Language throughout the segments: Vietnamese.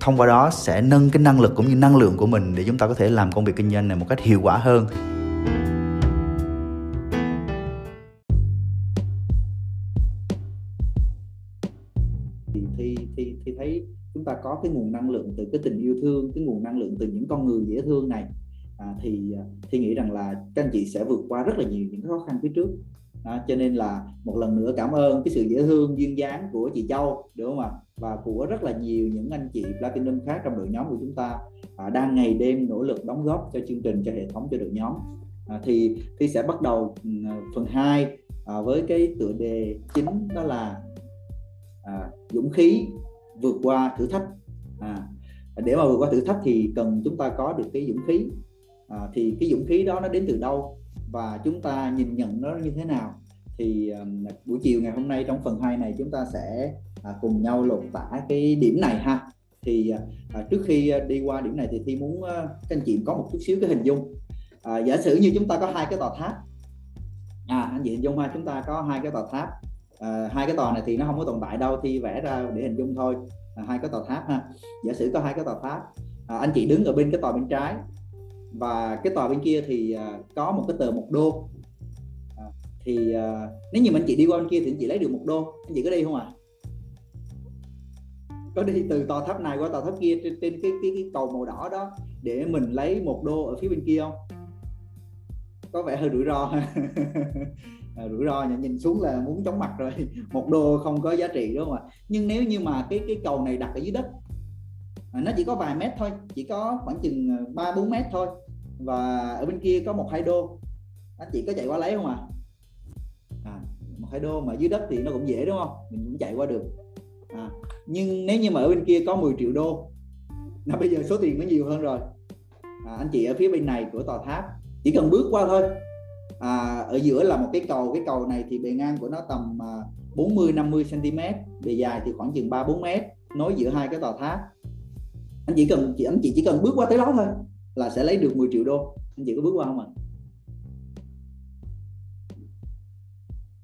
thông qua đó sẽ nâng cái năng lực cũng như năng lượng của mình để chúng ta có thể làm công việc kinh doanh này một cách hiệu quả hơn. Thì thì thì thấy chúng ta có cái nguồn năng lượng từ cái tình yêu thương cái nguồn năng lượng từ những con người dễ thương này. À, thì à, thì nghĩ rằng là các anh chị sẽ vượt qua rất là nhiều những khó khăn phía trước. À, cho nên là một lần nữa cảm ơn cái sự dễ thương duyên dáng của chị Châu đúng không ạ? Và của rất là nhiều những anh chị platinum khác trong đội nhóm của chúng ta à, đang ngày đêm nỗ lực đóng góp cho chương trình cho hệ thống cho đội nhóm. À, thì thì sẽ bắt đầu ừ, phần 2 à, với cái tựa đề chính đó là à, dũng khí vượt qua thử thách. À, để mà vượt qua thử thách thì cần chúng ta có được cái dũng khí. À, thì cái dũng khí đó nó đến từ đâu và chúng ta nhìn nhận nó như thế nào thì um, buổi chiều ngày hôm nay trong phần 2 này chúng ta sẽ à, cùng nhau lột tả cái điểm này ha. Thì à, à trước khi à, đi qua điểm này thì thi muốn à, các anh chị có một chút xíu cái hình dung. À, giả sử như chúng ta có hai cái tòa tháp. À anh chị hình dung ha chúng ta có hai cái tòa tháp. À, hai cái tòa này thì nó không có tồn tại đâu thi vẽ ra để hình dung thôi. À, hai cái tòa tháp ha. Giả sử có hai cái tòa tháp à, anh chị đứng ở bên cái tòa bên trái và cái tòa bên kia thì à, có một cái tờ một đô. À, thì à, nếu như anh chị đi qua bên kia thì anh chị lấy được một đô. Anh chị có đi không ạ? à? Có đi từ tòa tháp này qua tòa tháp kia trên, trên cái, cái cái cầu màu đỏ đó để mình lấy một đô ở phía bên kia không? Có vẻ hơi rủi ro. À, rủi ro nhìn xuống là muốn chóng mặt rồi. Một đô không có giá trị đúng không ạ? Nhưng nếu như mà cái cái cầu này đặt ở dưới đất à, nó chỉ có vài mét thôi chỉ có khoảng chừng à, ba bốn mét thôi và ở bên kia có một hai đô. Anh chị có chạy qua lấy không ạ? À? à, một hai đô mà dưới đất thì nó cũng dễ đúng không? Mình cũng chạy qua được à, nhưng nếu như mà ở bên kia có 10 triệu đô là bây giờ số tiền nó nhiều hơn rồi. À, anh chị ở phía bên này của tòa tháp chỉ cần bước qua thôi. À, ở giữa là một cái cầu cái cầu này thì bề ngang của nó tầm 40 50 cm bề dài thì khoảng chừng 3 4 mét nối giữa hai cái tòa tháp. Anh chỉ cần chị anh chị chỉ cần bước qua tới đó thôi là sẽ lấy được 10 triệu đô. Anh chị có bước qua không ạ?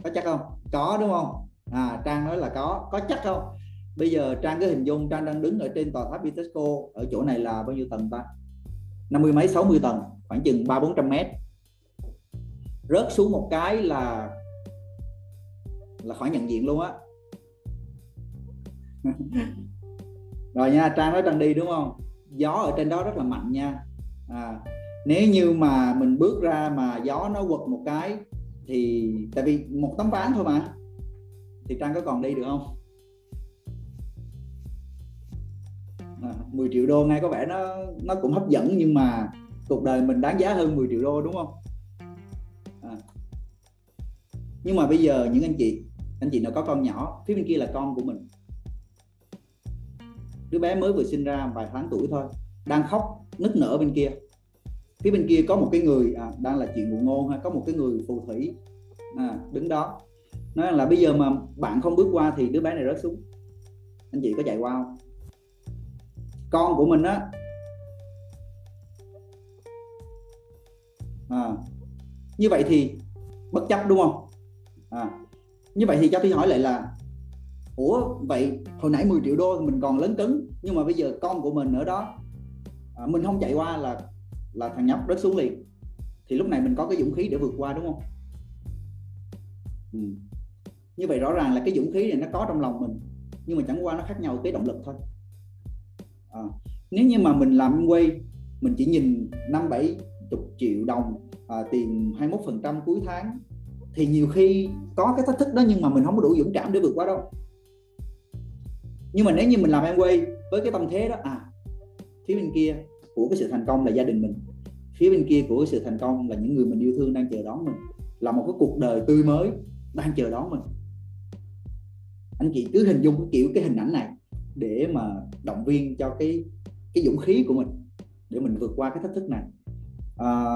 Có chắc không? Có đúng không? À trang nói là có. Có chắc không? Bây giờ trang cái hình dung trang đang đứng ở trên tòa tháp Bitexco ở chỗ này là bao nhiêu tầng ta? năm mươi mấy 60 tầng khoảng chừng ba bốn trăm mét. Rớt xuống một cái là là khỏi nhận diện luôn á. Rồi nha trang nói trang đi đúng không? Gió ở trên đó rất là mạnh nha. À, nếu như mà mình bước ra mà gió nó quật một cái thì tại vì một tấm ván thôi mà. Thì trang có còn đi được không? 10 triệu đô ngay có vẻ nó nó cũng hấp dẫn nhưng mà cuộc đời mình đáng giá hơn 10 triệu đô đúng không? À. nhưng mà bây giờ những anh chị anh chị nào có con nhỏ phía bên kia là con của mình. Đứa bé mới vừa sinh ra vài tháng tuổi thôi đang khóc nức nở bên kia. Phía bên kia có một cái người à, đang là chuyện ngụ ngôn ha có một cái người phù thủy à, đứng đó. Nói là bây giờ mà bạn không bước qua thì đứa bé này rớt xuống. Anh chị có chạy qua không? Con của mình á. À, như vậy thì bất chấp đúng không? À, như vậy thì cho tôi hỏi lại là ủa vậy hồi nãy 10 triệu đô mình còn lớn cứng nhưng mà bây giờ con của mình ở đó à, mình không chạy qua là là thằng nhóc rớt xuống liền. Thì lúc này mình có cái dũng khí để vượt qua đúng không? Ừ. như vậy rõ ràng là cái dũng khí này nó có trong lòng mình nhưng mà chẳng qua nó khác nhau cái động lực thôi à, nếu như mà mình làm quay mình chỉ nhìn năm bảy chục triệu đồng à, tiền 21 phần trăm cuối tháng thì nhiều khi có cái thách thức đó nhưng mà mình không có đủ dũng cảm để vượt qua đâu. Nhưng mà nếu như mình làm em quay với cái tâm thế đó à phía bên kia của cái sự thành công là gia đình mình phía bên kia của cái sự thành công là những người mình yêu thương đang chờ đón mình là một cái cuộc đời tươi mới đang chờ đón mình. Anh chị cứ hình dung cái kiểu cái hình ảnh này để mà động viên cho cái cái dũng khí của mình để mình vượt qua cái thách thức này. À,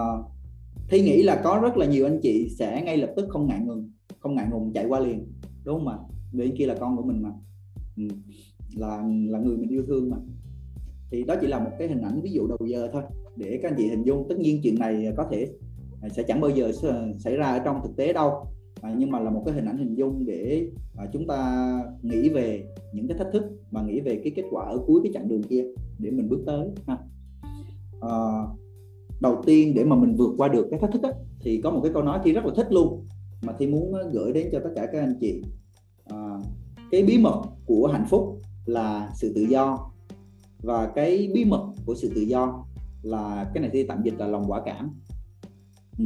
thi nghĩ là có rất là nhiều anh chị sẽ ngay lập tức không ngại ngùng không ngại ngùng chạy qua liền đúng không ạ? Người kia là con của mình mà. Ừ. là là người mình yêu thương mà. Thì đó chỉ là một cái hình ảnh ví dụ đầu giờ thôi để các anh chị hình dung. Tất nhiên chuyện này có thể à, sẽ chẳng bao giờ xảy ra ở trong thực tế đâu à, nhưng mà là một cái hình ảnh hình dung để à, chúng ta nghĩ về những cái thách thức và nghĩ về cái kết quả ở cuối cái chặng đường kia để mình bước tới ha. À, đầu tiên để mà mình vượt qua được cái thách thức á, thì có một cái câu nói thi rất là thích luôn mà thi muốn à, gửi đến cho tất cả các anh chị. À, cái bí mật của hạnh phúc là sự tự do và cái bí mật của sự tự do là cái này thì tạm dịch là lòng quả cảm. Ừ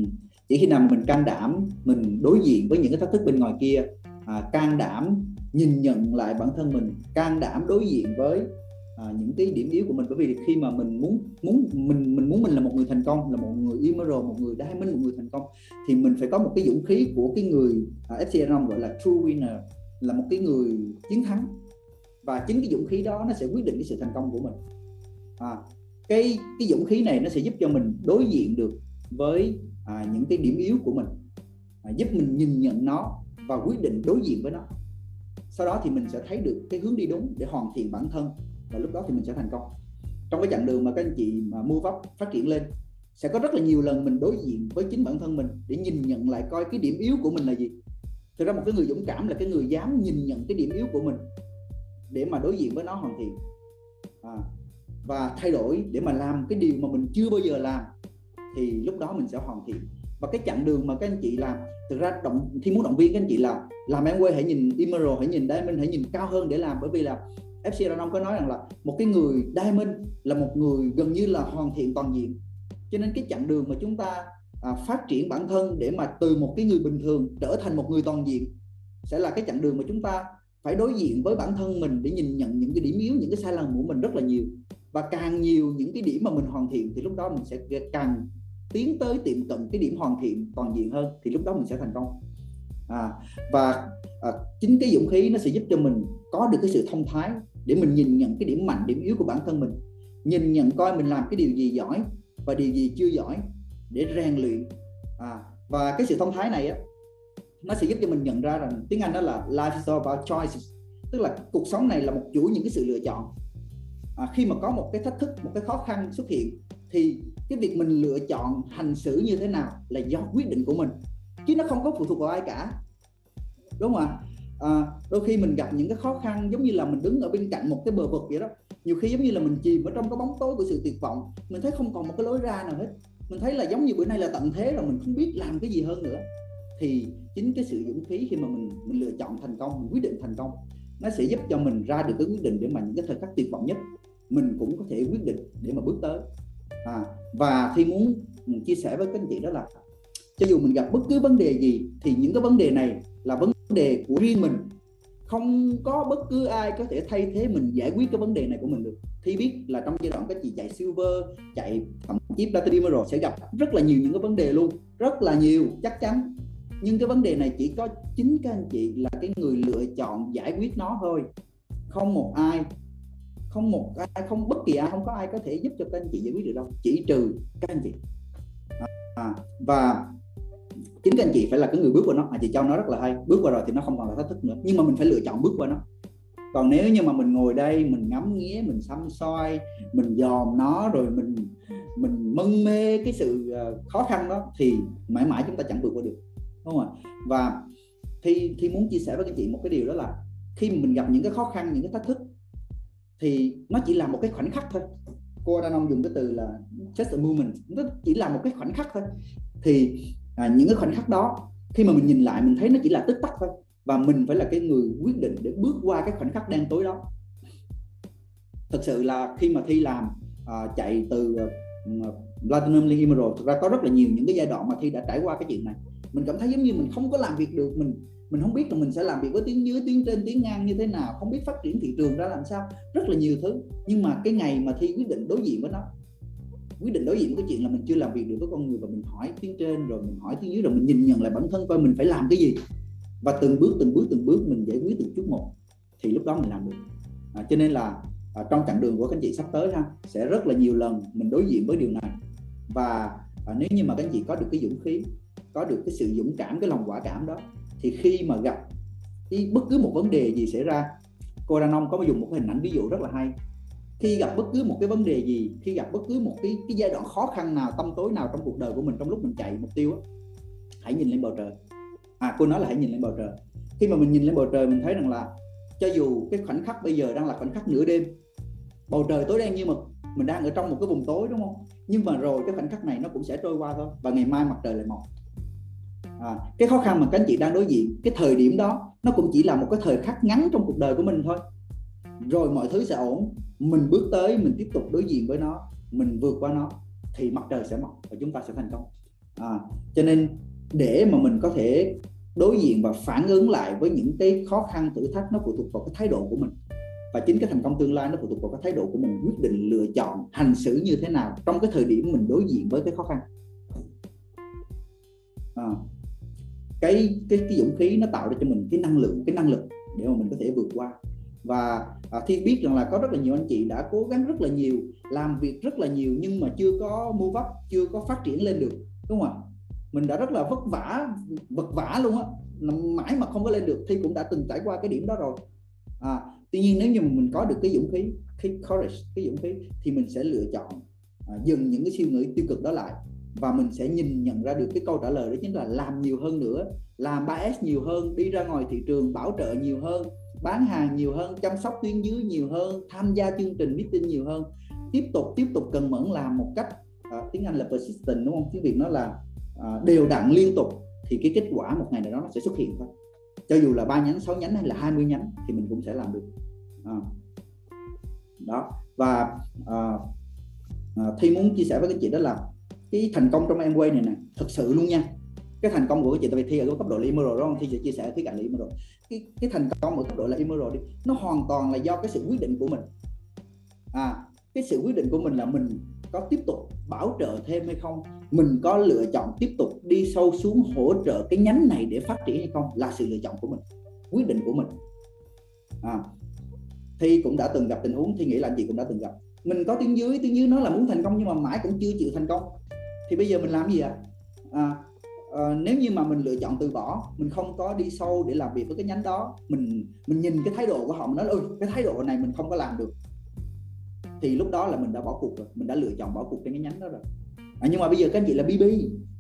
chỉ khi nào mình can đảm mình đối diện với những cái thách thức bên ngoài kia à, can đảm nhìn nhận lại bản thân mình can đảm đối diện với à, những cái điểm yếu của mình. Bởi vì khi mà mình muốn muốn mình mình muốn mình là một người thành công là một người emerald một người diamond một người thành công thì mình phải có một cái dũng khí của cái người à, FC gọi là true winner là một cái người chiến thắng. Và chính cái dũng khí đó nó sẽ quyết định cái sự thành công của mình. À, cái cái dũng khí này nó sẽ giúp cho mình đối diện được với à, những cái điểm yếu của mình à, giúp mình nhìn nhận nó và quyết định đối diện với nó. Sau đó thì mình sẽ thấy được cái hướng đi đúng để hoàn thiện bản thân và lúc đó thì mình sẽ thành công. Trong cái chặng đường mà các anh chị mà mua vấp phát triển lên sẽ có rất là nhiều lần mình đối diện với chính bản thân mình để nhìn nhận lại coi cái điểm yếu của mình là gì. Thực ra một cái người dũng cảm là cái người dám nhìn nhận cái điểm yếu của mình để mà đối diện với nó hoàn thiện. À, và thay đổi để mà làm cái điều mà mình chưa bao giờ làm thì lúc đó mình sẽ hoàn thiện. Và cái chặng đường mà các anh chị làm thực ra động thì muốn động viên các anh chị là làm em quay hãy nhìn emerald hãy nhìn diamond hãy nhìn cao hơn để làm. Bởi vì là FC Đà Nông có nói rằng là một cái người diamond là một người gần như là hoàn thiện toàn diện. Cho nên cái chặng đường mà chúng ta à, phát triển bản thân để mà từ một cái người bình thường trở thành một người toàn diện sẽ là cái chặng đường mà chúng ta phải đối diện với bản thân mình để nhìn nhận những cái điểm yếu những cái sai lầm của mình rất là nhiều. Và càng nhiều những cái điểm mà mình hoàn thiện thì lúc đó mình sẽ càng tiến tới tiệm cận cái điểm hoàn thiện toàn diện hơn thì lúc đó mình sẽ thành công. À, và à, chính cái dũng khí nó sẽ giúp cho mình có được cái sự thông thái để mình nhìn nhận cái điểm mạnh điểm yếu của bản thân mình. Nhìn nhận coi mình làm cái điều gì giỏi và điều gì chưa giỏi để rèn luyện. À, và cái sự thông thái này á nó sẽ giúp cho mình nhận ra rằng tiếng Anh đó là life is all about choices. Tức là cuộc sống này là một chuỗi những cái sự lựa chọn. À, khi mà có một cái thách thức một cái khó khăn xuất hiện thì cái việc mình lựa chọn hành xử như thế nào là do quyết định của mình chứ nó không có phụ thuộc vào ai cả. Đúng không ạ? À, đôi khi mình gặp những cái khó khăn giống như là mình đứng ở bên cạnh một cái bờ vực vậy đó. Nhiều khi giống như là mình chìm ở trong cái bóng tối của sự tuyệt vọng. Mình thấy không còn một cái lối ra nào hết. Mình thấy là giống như bữa nay là tận thế rồi mình không biết làm cái gì hơn nữa. Thì chính cái sự dũng khí khi mà mình mình lựa chọn thành công mình quyết định thành công nó sẽ giúp cho mình ra được cái quyết định để mà những cái thời khắc tuyệt vọng nhất mình cũng có thể quyết định để mà bước tới à, và khi muốn ừ, chia sẻ với các anh chị đó là cho dù mình gặp bất cứ vấn đề gì thì những cái vấn đề này là vấn đề của riêng mình. Không có bất cứ ai có thể thay thế mình giải quyết cái vấn đề này của mình được. Thì biết là trong giai đoạn các chị chạy silver chạy thậm chí platinum rồi sẽ gặp rất là nhiều những cái vấn đề luôn rất là nhiều chắc chắn. Nhưng cái vấn đề này chỉ có chính các anh chị là cái người lựa chọn giải quyết nó thôi không một ai không một ai không bất kỳ ai không có ai có thể giúp cho các anh chị giải quyết được đâu. Chỉ trừ các anh chị. À, và chính các anh chị phải là cái người bước qua nó. Mà chị cho nó rất là hay. Bước qua rồi thì nó không còn là thách thức nữa. Nhưng mà mình phải lựa chọn bước qua nó. Còn nếu như mà mình ngồi đây mình ngắm nghía mình xăm soi mình dòm nó rồi mình mình mân mê cái sự ờ, khó khăn đó thì mãi mãi chúng ta chẳng vượt qua được. Đúng không ạ? Và thì thì muốn chia sẻ với các chị một cái điều đó là khi mình gặp những cái khó khăn những cái thách thức thì nó chỉ là một cái khoảnh khắc thôi. Cô đang dùng cái từ là just a moment. Nó chỉ là một cái khoảnh khắc thôi. Thì à, những cái khoảnh khắc đó khi mà mình nhìn lại mình thấy nó chỉ là tích tắc thôi. Và mình phải là cái người quyết định để bước qua cái khoảnh khắc đen tối đó. Thực sự là khi mà thi làm à, chạy từ uh, Platinum lên Emerald thực ra có rất là nhiều những cái giai đoạn mà thi đã trải qua cái chuyện này. Mình cảm thấy giống như mình không có làm việc được mình mình không biết là mình sẽ làm việc với tiếng dưới tiếng trên tiếng ngang như thế nào không biết phát triển thị trường ra làm sao. Rất là nhiều thứ. Nhưng mà cái ngày mà thi quyết định đối diện với nó quyết định đối diện với cái chuyện là mình chưa làm việc được với con người và mình hỏi tiếng trên rồi mình hỏi tiếng dưới rồi mình nhìn nhận lại bản thân coi mình phải làm cái gì. Và từng bước từng bước từng bước mình giải quyết từng chút một thì lúc đó mình làm được. À, cho nên là à, trong chặng đường của các anh chị sắp tới ha sẽ rất là nhiều lần mình đối diện với điều này. Và à, nếu như mà các anh chị có được cái dũng khí có được cái sự dũng cảm cái lòng quả cảm đó thì khi mà gặp cái bất cứ một vấn đề gì xảy ra cô đàn ông có dùng một hình ảnh ví dụ rất là hay. Khi gặp bất cứ một cái vấn đề gì khi gặp bất cứ một cái cái giai đoạn khó khăn nào tâm tối nào trong cuộc đời của mình trong lúc mình chạy mục tiêu đó, hãy nhìn lên bầu trời. À cô nói là hãy nhìn lên bầu trời. Khi mà mình nhìn lên bầu trời mình thấy rằng là cho dù cái khoảnh khắc bây giờ đang là khoảnh khắc nửa đêm bầu trời tối đen như mực mình đang ở trong một cái vùng tối đúng không? Nhưng mà rồi cái khoảnh khắc này nó cũng sẽ trôi qua thôi và ngày mai mặt trời lại mọc à, cái khó khăn mà các anh chị đang đối diện cái thời điểm đó nó cũng chỉ là một cái thời khắc ngắn trong cuộc đời của mình thôi. Rồi mọi thứ sẽ ổn mình bước tới mình tiếp tục đối diện với nó mình vượt qua nó thì mặt trời sẽ mọc và chúng ta sẽ thành công. À, cho nên để mà mình có thể đối diện và phản ứng lại với những cái khó khăn thử thách nó phụ thuộc vào cái thái độ của mình. Và chính cái thành công tương lai nó phụ thuộc vào cái thái độ của mình quyết định lựa chọn hành xử như thế nào trong cái thời điểm mình đối diện với cái khó khăn. À, cái cái cái dũng khí nó tạo ra cho mình cái năng lượng cái năng lực để mà mình có thể vượt qua. Và à, thi biết rằng là có rất là nhiều anh chị đã cố gắng rất là nhiều làm việc rất là nhiều nhưng mà chưa có mua vấp chưa có phát triển lên được đúng không ạ? Mình đã rất là vất vả vật vả luôn á mãi mà không có lên được. Thì cũng đã từng trải qua cái điểm đó rồi. À, tuy nhiên nếu như mà mình có được cái dũng khí cái courage cái dũng khí thì mình sẽ lựa chọn à, dừng những cái suy nghĩ tiêu cực đó lại và mình sẽ nhìn nhận ra được cái câu trả lời đó chính là làm nhiều hơn nữa làm 3S nhiều hơn đi ra ngoài thị trường bảo trợ nhiều hơn bán hàng nhiều hơn chăm sóc tuyến dưới nhiều hơn tham gia chương trình meeting nhiều hơn. Tiếp tục tiếp tục cần mẫn làm một cách à, tiếng Anh là persistent đúng không? Tiếng Việt nó là à, đều đặn liên tục thì cái kết quả một ngày nào đó nó sẽ xuất hiện thôi. Cho dù là ba nhánh sáu nhánh hay là 20 nhánh thì mình cũng sẽ làm được. À. đó. Và à, à, thi muốn chia sẻ với các chị đó là cái thành công trong em quay này nè thật sự luôn nha. Cái thành công của chị tại vì thi ở cấp độ là emerald đúng không thi sẽ chia sẻ khía cạnh là emerald. Cái cái thành công ở cấp độ là emerald đi nó hoàn toàn là do cái sự quyết định của mình. À cái sự quyết định của mình là mình có tiếp tục bảo trợ thêm hay không mình có lựa chọn tiếp tục đi sâu xuống hỗ trợ cái nhánh này để phát triển hay không là sự lựa chọn của mình quyết định của mình. À, thi cũng đã từng gặp tình huống thi nghĩ là chị cũng đã từng gặp. Mình có tiếng dưới tiếng dưới nó là muốn thành công nhưng mà mãi cũng chưa chịu thành công thì bây giờ mình làm gì ạ? À? à, à, nếu như mà mình lựa chọn từ bỏ mình không có đi sâu để làm việc với cái nhánh đó mình mình nhìn cái thái độ của họ mình nói ơi cái thái độ này mình không có làm được. Thì lúc đó là mình đã bỏ cuộc rồi mình đã lựa chọn bỏ cuộc trên cái nhánh đó rồi. À, nhưng mà bây giờ các anh chị là BB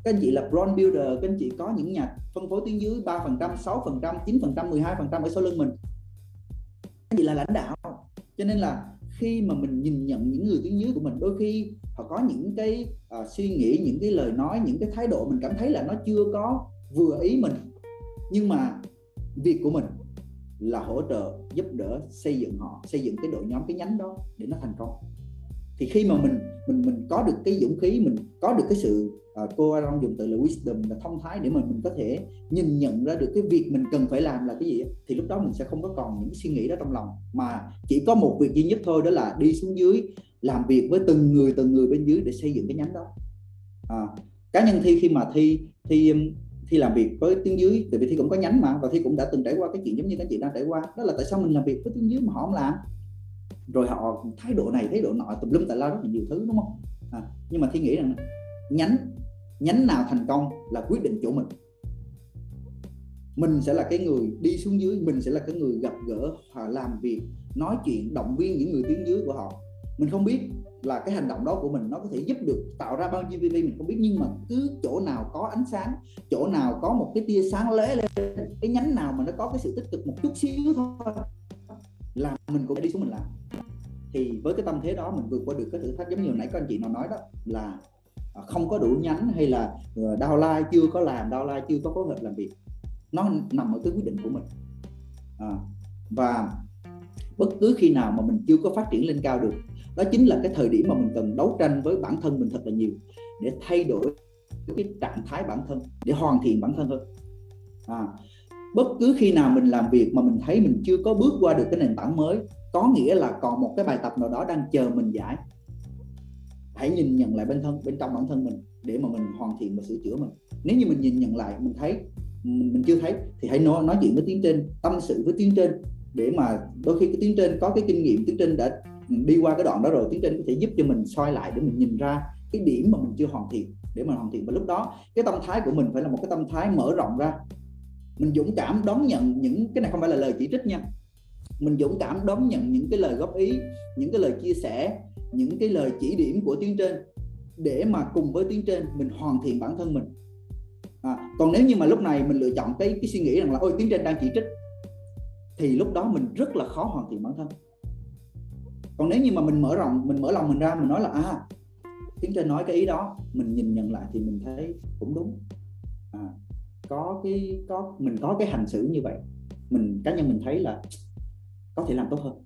các anh chị là brand builder các anh chị có những nhà phân phối tuyến dưới 3 phần trăm 6 phần trăm 9 phần trăm 12 phần trăm ở sau lưng mình. Các anh chị là lãnh đạo. Cho nên là khi mà mình nhìn nhận những người tuyến dưới của mình đôi khi họ có những cái uh, suy nghĩ những cái lời nói những cái thái độ mình cảm thấy là nó chưa có vừa ý mình. Nhưng mà việc của mình là hỗ trợ giúp đỡ xây dựng họ xây dựng cái đội nhóm cái nhánh đó để nó thành công. Thì khi mà mình mình mình có được cái dũng khí mình có được cái sự uh, cô Aaron dùng từ là wisdom là thông thái để mà mình có thể nhìn nhận ra được cái việc mình cần phải làm là cái gì thì lúc đó mình sẽ không có còn những suy nghĩ đó trong lòng. Mà chỉ có một việc duy nhất thôi đó là đi xuống dưới làm việc với từng người từng người bên dưới để xây dựng cái nhánh đó. À, cá nhân thi khi mà thi thi um, thi làm việc với tiếng dưới tại vì thi cũng có nhánh mà và thi cũng đã từng trải qua cái chuyện giống như các chị đang trải qua đó là tại sao mình làm việc với tiếng dưới mà họ không làm. Rồi họ thái độ này thái độ nọ tùm lum tại la rất là nhiều thứ đúng không? À, nhưng mà thi nghĩ rằng nhánh nhánh nào thành công là quyết định chỗ mình. Mình sẽ là cái người đi xuống dưới mình sẽ là cái người gặp gỡ và làm việc nói chuyện động viên những người tuyến dưới của họ mình không biết là cái hành động đó của mình nó có thể giúp được tạo ra bao nhiêu VV mình không biết. Nhưng mà cứ chỗ nào có ánh sáng chỗ nào có một cái tia sáng lóe lên cái nhánh nào mà nó có cái sự tích cực một chút xíu thôi là mình cũng đi xuống mình làm. Thì với cái tâm thế đó mình vượt qua được cái thử thách giống như hồi nãy các anh chị nào nói đó là à, không có đủ nhánh hay là ờ, downline chưa có làm downline chưa có phối hợp làm việc nó nằm ở cái quyết định của mình. À, và bất cứ khi nào mà mình chưa có phát triển lên cao được đó chính là cái thời điểm mà mình cần đấu tranh với bản thân mình thật là nhiều để thay đổi cái trạng thái bản thân để hoàn thiện bản thân hơn. À, bất cứ khi nào mình làm việc mà mình thấy mình chưa có bước qua được cái nền tảng mới có nghĩa là còn một cái bài tập nào đó đang chờ mình giải. Hãy nhìn nhận lại bên thân bên trong bản thân mình để mà mình hoàn thiện và sửa chữa mình. Nếu như mình nhìn nhận lại mình thấy mình, mình chưa thấy thì hãy nói nói chuyện với tiến trên tâm sự với tiến trên để mà đôi khi cái tiến trên có cái kinh nghiệm tiến trên đã đi qua cái đoạn đó rồi tiến trên có thể giúp cho mình soi lại để mình nhìn ra cái điểm mà mình chưa hoàn thiện để mình hoàn thiện. Và lúc đó cái tâm thái của mình phải là một cái tâm thái mở rộng ra. Mình dũng cảm đón nhận những cái này không phải là lời chỉ trích nha. Mình dũng cảm đón nhận những cái lời góp ý những cái lời chia sẻ những cái lời chỉ điểm của tuyến trên để mà cùng với tuyến trên mình hoàn thiện bản thân mình. À, còn nếu như mà lúc này mình lựa chọn cái cái suy nghĩ rằng là ôi tuyến trên đang chỉ trích thì lúc đó mình rất là khó hoàn thiện bản thân còn nếu như mà mình mở rộng mình mở lòng mình ra mình nói là à tiếng trên nói cái ý đó. Mình nhìn nhận lại thì mình thấy cũng đúng. À, có cái có mình có cái hành xử như vậy mình cá nhân mình thấy là có thể làm tốt hơn.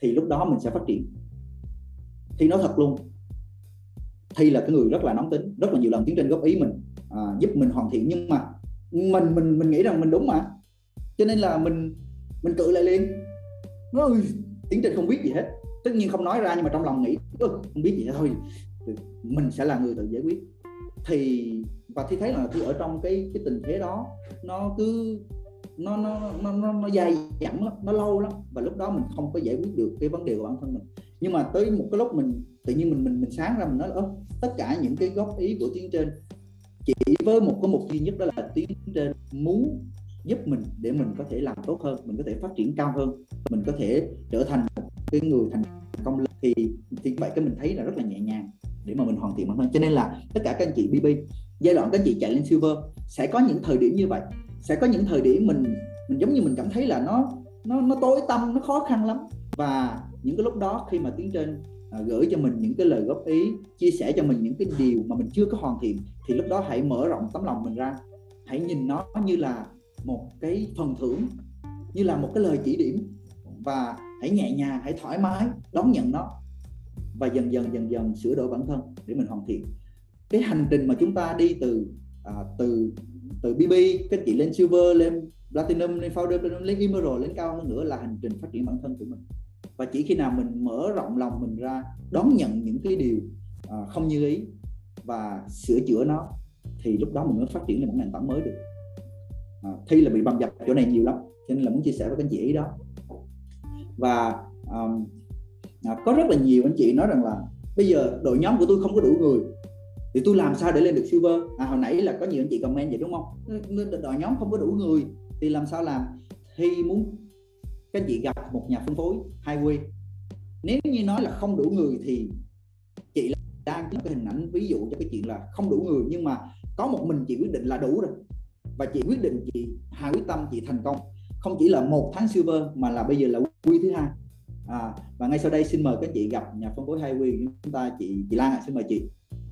Thì lúc đó mình sẽ phát triển. Thì nói thật luôn thi là cái người rất là nóng tính rất là nhiều lần tiến trên góp ý mình à, giúp mình hoàn thiện. Nhưng mà mình mình mình nghĩ rằng mình đúng mà. Cho nên là mình mình cự lại liền. Nói tiến trên không biết gì hết tất nhiên không nói ra nhưng mà trong lòng nghĩ không biết gì hết thôi mình sẽ là người tự giải quyết. Thì và thi thấy là thi ở trong cái cái tình thế đó nó cứ nó nó nó nó, nó dài dẳng lắm nó lâu lắm và lúc đó mình không có giải quyết được cái vấn đề của bản thân mình. Nhưng mà tới một cái lúc mình tự nhiên mình mình mình sáng ra mình nói là tất cả những cái góp ý của tiến trên chỉ với một cái mục duy nhất đó là tiến trên muốn giúp mình để mình có thể làm tốt hơn mình có thể phát triển cao hơn mình có thể trở thành một cái người thành công thì thì vậy cái mình thấy là rất là nhẹ nhàng để mà mình hoàn thiện bản thân. Cho nên là tất cả các anh chị BB giai đoạn các anh chị chạy lên silver sẽ có những thời điểm như vậy. Sẽ có những thời điểm mình mình giống như mình cảm thấy là nó nó nó tối tâm nó khó khăn lắm. Và những cái lúc đó khi mà tiến trên à, gửi cho mình những cái lời góp ý chia sẻ cho mình những cái điều mà mình chưa có hoàn thiện thì lúc đó hãy mở rộng tấm lòng mình ra. Hãy nhìn nó như là một cái phần thưởng như là một cái lời chỉ điểm. Và hãy nhẹ nhàng hãy thoải mái đón nhận nó và dần dần dần dần sửa đổi bản thân để mình hoàn thiện. Cái hành trình mà chúng ta đi từ à, từ từ BB các chị lên silver lên platinum lên founder platinum lên emerald lên cao hơn nữa là hành trình phát triển bản thân của mình. Và chỉ khi nào mình mở rộng lòng mình ra đón nhận những cái điều à, không như ý và sửa chữa nó thì lúc đó mình mới phát triển lên một nền tảng mới được à, thi là bị bầm dập chỗ này nhiều lắm cho nên là muốn chia sẻ với các anh chị ý đó. Và um, à, có rất là nhiều anh chị nói rằng là bây giờ đội nhóm của tôi không có đủ người thì tôi làm sao để lên được silver? À hồi nãy là có nhiều anh chị comment vậy đúng không? Đội nhóm không có đủ người thì làm sao làm? Thì muốn các anh chị gặp một nhà phân phối highway nếu như nói là không đủ người thì chị đang có cái hình ảnh ví dụ cho cái chuyện là không đủ người nhưng mà có một mình chị quyết định là đủ rồi và chị quyết định chị hà quyết tâm chị thành công. Không chỉ là một tháng silver mà là bây giờ là quy thứ hai. À, và ngay sau đây xin mời các chị gặp nhà phân phối hai highway chúng ta chị chị Lan ạ. À, xin mời chị.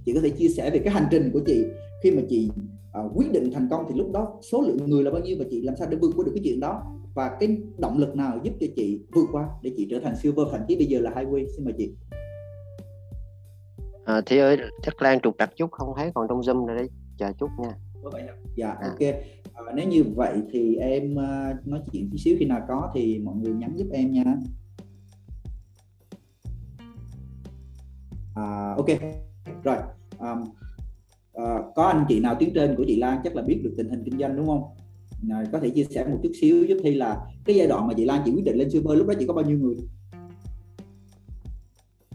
Chị có thể chia sẻ về cái hành trình của chị. Khi mà chị à, quyết định thành công thì lúc đó số lượng người là bao nhiêu và chị làm sao để vượt qua được cái chuyện đó? Và cái động lực nào giúp cho chị vượt qua để chị trở thành silver? Thậm chí bây giờ là hai quy xin mời chị. À, thì ơi chắc lan trục đặt chút không thấy còn trong zoom này đấy. Chờ chút nha dạ à. ok. À, nếu như vậy thì em uh, nói chuyện tí xíu khi nào có thì mọi người nhắn giúp em nha. À, ok. Rồi um, uh, có anh chị nào tiến trên của chị Lan chắc là biết được tình hình kinh doanh đúng không? À, có thể chia sẻ một chút xíu giúp thi là cái giai đoạn mà chị Lan chị quyết định lên super lúc đó chị có bao nhiêu người?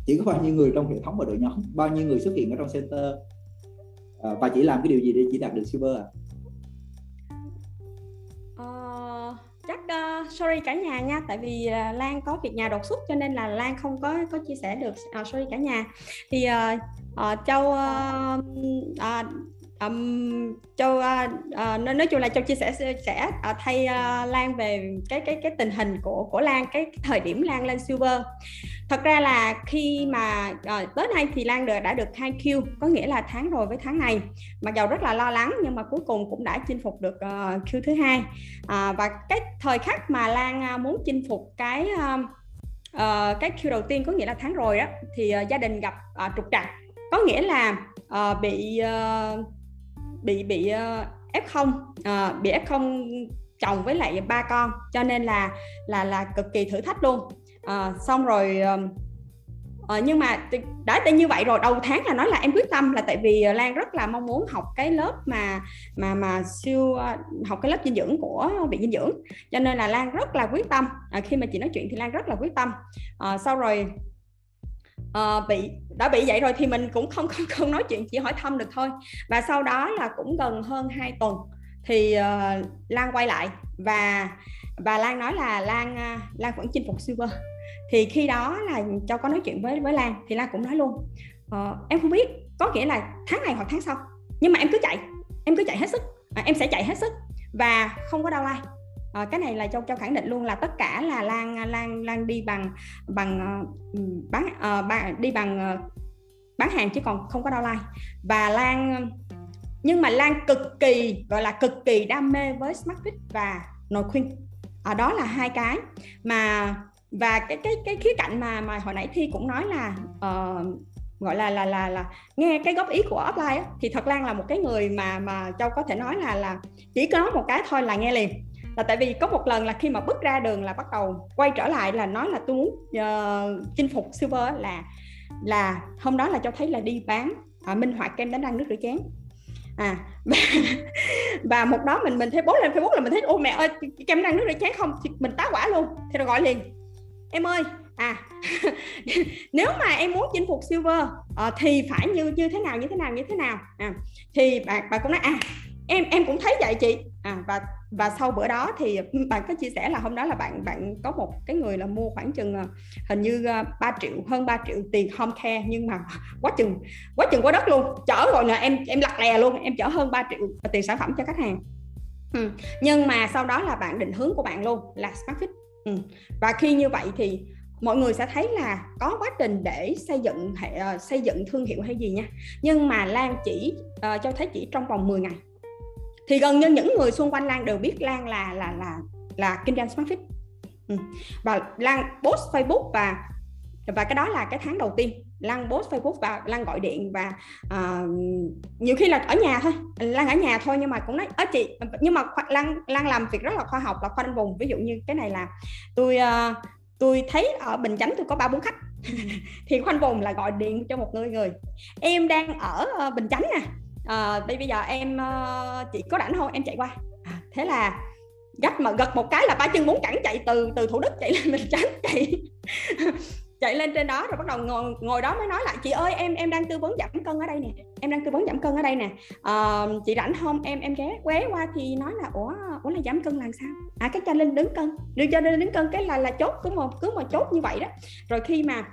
Chỉ có bao nhiêu người trong hệ thống và đội nhóm? Bao nhiêu người xuất hiện ở trong center Ờ, à, và chỉ làm cái điều gì để chỉ đạt được silver à? Uh, chắc uh, sorry cả nhà nha tại vì uh, Lan có việc nhà đột xuất cho nên là Lan không có có chia sẻ được uh, sorry cả nhà thì uh, uh, châu uh, uh, um, châu uh, uh, nói chung là châu chia sẻ sẽ uh, à, thay uh, lan về cái cái cái tình hình của của lan cái, cái thời điểm lan lên silver. Thật ra là khi mà uh, tới nay thì lan được đã được 2 Q có nghĩa là tháng rồi với tháng này. Mặc dầu rất là lo lắng nhưng mà cuối cùng cũng đã chinh phục được ờ, uh, Q thứ hai. Uh, và cái thời khắc mà lan uh, muốn chinh phục cái uh, uh, cái Q đầu tiên có nghĩa là tháng rồi đó thì uh, gia đình gặp uh, trục trặc. Có nghĩa là uh, bị uh, bị bị uh, F0 uh, bị F0 chồng với lại ba con. Cho nên là là là cực kỳ thử thách luôn. Uh, xong rồi uh, ờ, nhưng mà đã tới như vậy rồi đầu tháng là nói là em quyết tâm là tại vì Lan rất là mong muốn học cái lớp mà mà mà siêu ờ, học cái lớp dinh dưỡng của viện dinh dưỡng. Cho nên là Lan rất là quyết tâm. À, khi mà chị nói chuyện thì Lan rất là quyết tâm. À, sau rồi uh, bị đã bị vậy rồi thì mình cũng không không không nói chuyện chỉ hỏi thăm được thôi. Và sau đó là cũng gần hơn 2 tuần thì uh, Lan quay lại và và Lan nói là Lan uh, Lan vẫn chinh phục silver. Thì khi đó là châu có nói chuyện với với Lan thì Lan cũng nói luôn uh, em không biết có nghĩa là tháng này hoặc tháng sau nhưng mà em cứ chạy em cứ chạy hết sức à, em sẽ chạy hết sức và không có đau lai à, cái này là châu châu khẳng định luôn là tất cả là lan lan lan đi bằng bằng ờ, ừ, bán ờ, uh, bán, đi bằng uh, bán hàng chứ còn không có đau lai và lan nhưng mà lan cực kỳ gọi là cực kỳ đam mê với smart fit và nội khuyên. À, đó là hai cái mà và cái cái cái khía cạnh mà mà hồi nãy thi cũng nói là uh, gọi là là là là nghe cái góp ý của offline á, thì thật lan là một cái người mà mà châu có thể nói là là chỉ có một cái thôi là nghe liền là tại vì có một lần là khi mà bước ra đường là bắt đầu quay trở lại là nói là tôi muốn uh, chinh phục silver là là hôm đó là cho thấy là đi bán uh, minh họa kem đánh răng nước rửa chén. À và, và một đó mình mình thấy bố lên facebook là mình thấy ô mẹ ơi kem răng nước rửa chén không? Thì mình tá quả luôn thì rồi gọi liền em ơi à nếu mà em muốn chinh phục silver uh, thì phải như như thế nào như thế nào như thế nào? À, thì bà bà cũng nói à em em cũng thấy vậy chị. À và và sau bữa đó thì bạn có chia sẻ là hôm đó là bạn bạn có một cái người là mua khoảng chừng ờ, hình như ờ, 3 triệu hơn 3 triệu tiền home care nhưng mà quá chừng quá chừng quá đất luôn chở rồi là em em lặt lè luôn em chở hơn 3 triệu ờ, tiền sản phẩm cho khách hàng ừ. nhưng mà sau đó là bạn định hướng của bạn luôn là smart fit ừ. và khi như vậy thì mọi người sẽ thấy là có quá trình để xây dựng hệ xây dựng thương hiệu hay gì nha nhưng mà Lan chỉ uh, cho thấy chỉ trong vòng 10 ngày thì gần như những người xung quanh Lan đều biết Lan là là là là kinh doanh smart fit. Ừ. và Lan post Facebook và và cái đó là cái tháng đầu tiên. Lan post Facebook và Lan gọi điện và uh, nhiều khi là ở nhà thôi. Lan ở nhà thôi nhưng mà cũng nói ở chị nhưng mà Lan Lan làm việc rất là khoa học là khoanh vùng ví dụ như cái này là tôi uh, tôi thấy ở Bình Chánh tôi có ba bốn khách. Thì khoanh vùng là gọi điện cho một người người em đang ở ờ, Bình Chánh nè. Ờ, à, đây bây giờ em chỉ chị có rảnh thôi em chạy qua. À, thế là gắt mà gật một cái là ba chân muốn cẳng chạy từ từ thủ đức chạy lên mình tránh chạy chạy lên trên đó rồi bắt đầu ngồi ngồi đó mới nói lại chị ơi em em đang tư vấn giảm cân ở đây nè em đang tư vấn giảm cân ở đây nè. À, chị rảnh không? Em em ghé quế qua thì nói là ủa ủa là giảm cân làm sao? À cái cho linh đứng cân đưa cho linh đứng cân cái là là chốt cứ một cứ một chốt như vậy đó. Rồi khi mà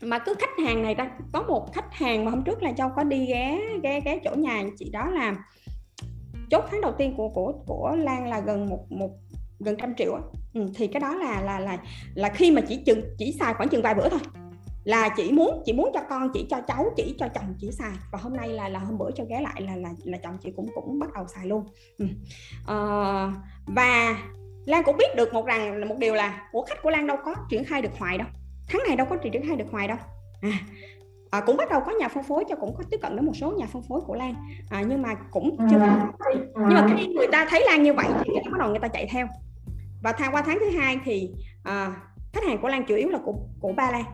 mà cứ khách hàng này ta có một khách hàng mà hôm trước là châu có đi ghé ghé ghé chỗ nhà chị đó là chốt tháng đầu tiên của của của Lan là gần một một gần trăm triệu ừ, thì cái đó là là là là khi mà chỉ chừng chỉ xài khoảng chừng vài bữa thôi. Là chỉ muốn chỉ muốn cho con chỉ cho cháu chỉ cho chồng chỉ xài. Và hôm nay là là hôm bữa cho ghé lại là là là chồng chị cũng cũng bắt đầu xài luôn. Ừ. à, và Lan cũng biết được một rằng một điều là của khách của Lan đâu có triển khai được hoài đâu tháng này đâu có triển khai được hoài đâu. À, à, cũng bắt đầu có nhà phân phối cho cũng có tiếp cận đến một số nhà phân phối của Lan. À, nhưng mà cũng chưa nhưng mà khi người ta thấy Lan như vậy thì bắt đầu người ta chạy theo. Và thang qua tháng thứ hai thì à, khách hàng của Lan chủ yếu là của của Ba Lan.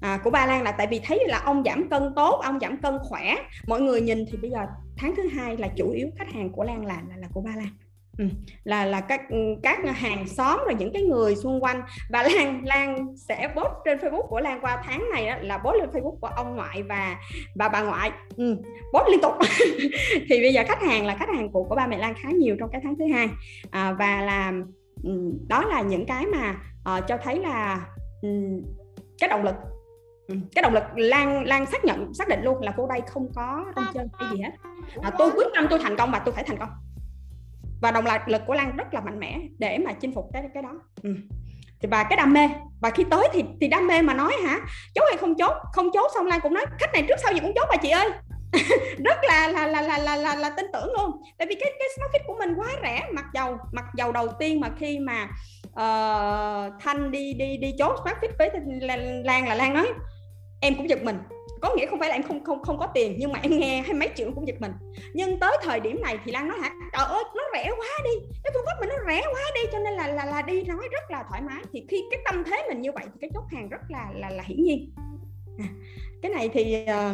À, của Ba Lan là tại vì thấy là ông giảm cân tốt ông giảm cân khỏe. Mọi người nhìn thì bây giờ tháng thứ hai là chủ yếu khách hàng của Lan là là, là của Ba Lan Ừ, là là các các hàng xóm rồi những cái người xung quanh. Và Lan Lan sẽ post trên Facebook của Lan qua tháng này đó, là post lên Facebook của ông ngoại và và bà ngoại. Ừ, post liên tục. Thì bây giờ khách hàng là khách hàng của của ba mẹ Lan khá nhiều trong cái tháng thứ hai. À, và là ừ, đó là những cái mà uh, cho thấy là um, cái động lực. Ừ, cái động lực lan lan xác nhận xác định luôn là cô đây không có rong chơi cái gì hết. à, tôi quyết tâm tôi thành công và tôi phải thành công và động lực của Lan rất là mạnh mẽ để mà chinh phục cái cái đó. Ừ. và cái đam mê và khi tới thì thì đam mê mà nói hả? Chốt hay không chốt? Không chốt xong Lan cũng nói khách này trước sau gì cũng chốt bà chị ơi. Rất là là là là là là, là tin tưởng luôn. Tại vì cái cái smart fit của mình quá rẻ mặc dầu mặc dầu đầu tiên mà khi mà uh, thanh đi đi đi chốt smart fit với lan là lan nói em cũng giật mình có nghĩa không phải là em không không không có tiền nhưng mà em nghe hay mấy triệu cũng giật mình. Nhưng tới thời điểm này thì lan nói hả trời ơi nó rẻ quá đi cái phương pháp mình nó rẻ quá đi cho nên là là là đi nói rất là thoải mái. Thì khi cái tâm thế mình như vậy thì cái chốt hàng rất là là là hiển nhiên. À, cái này thì ờ,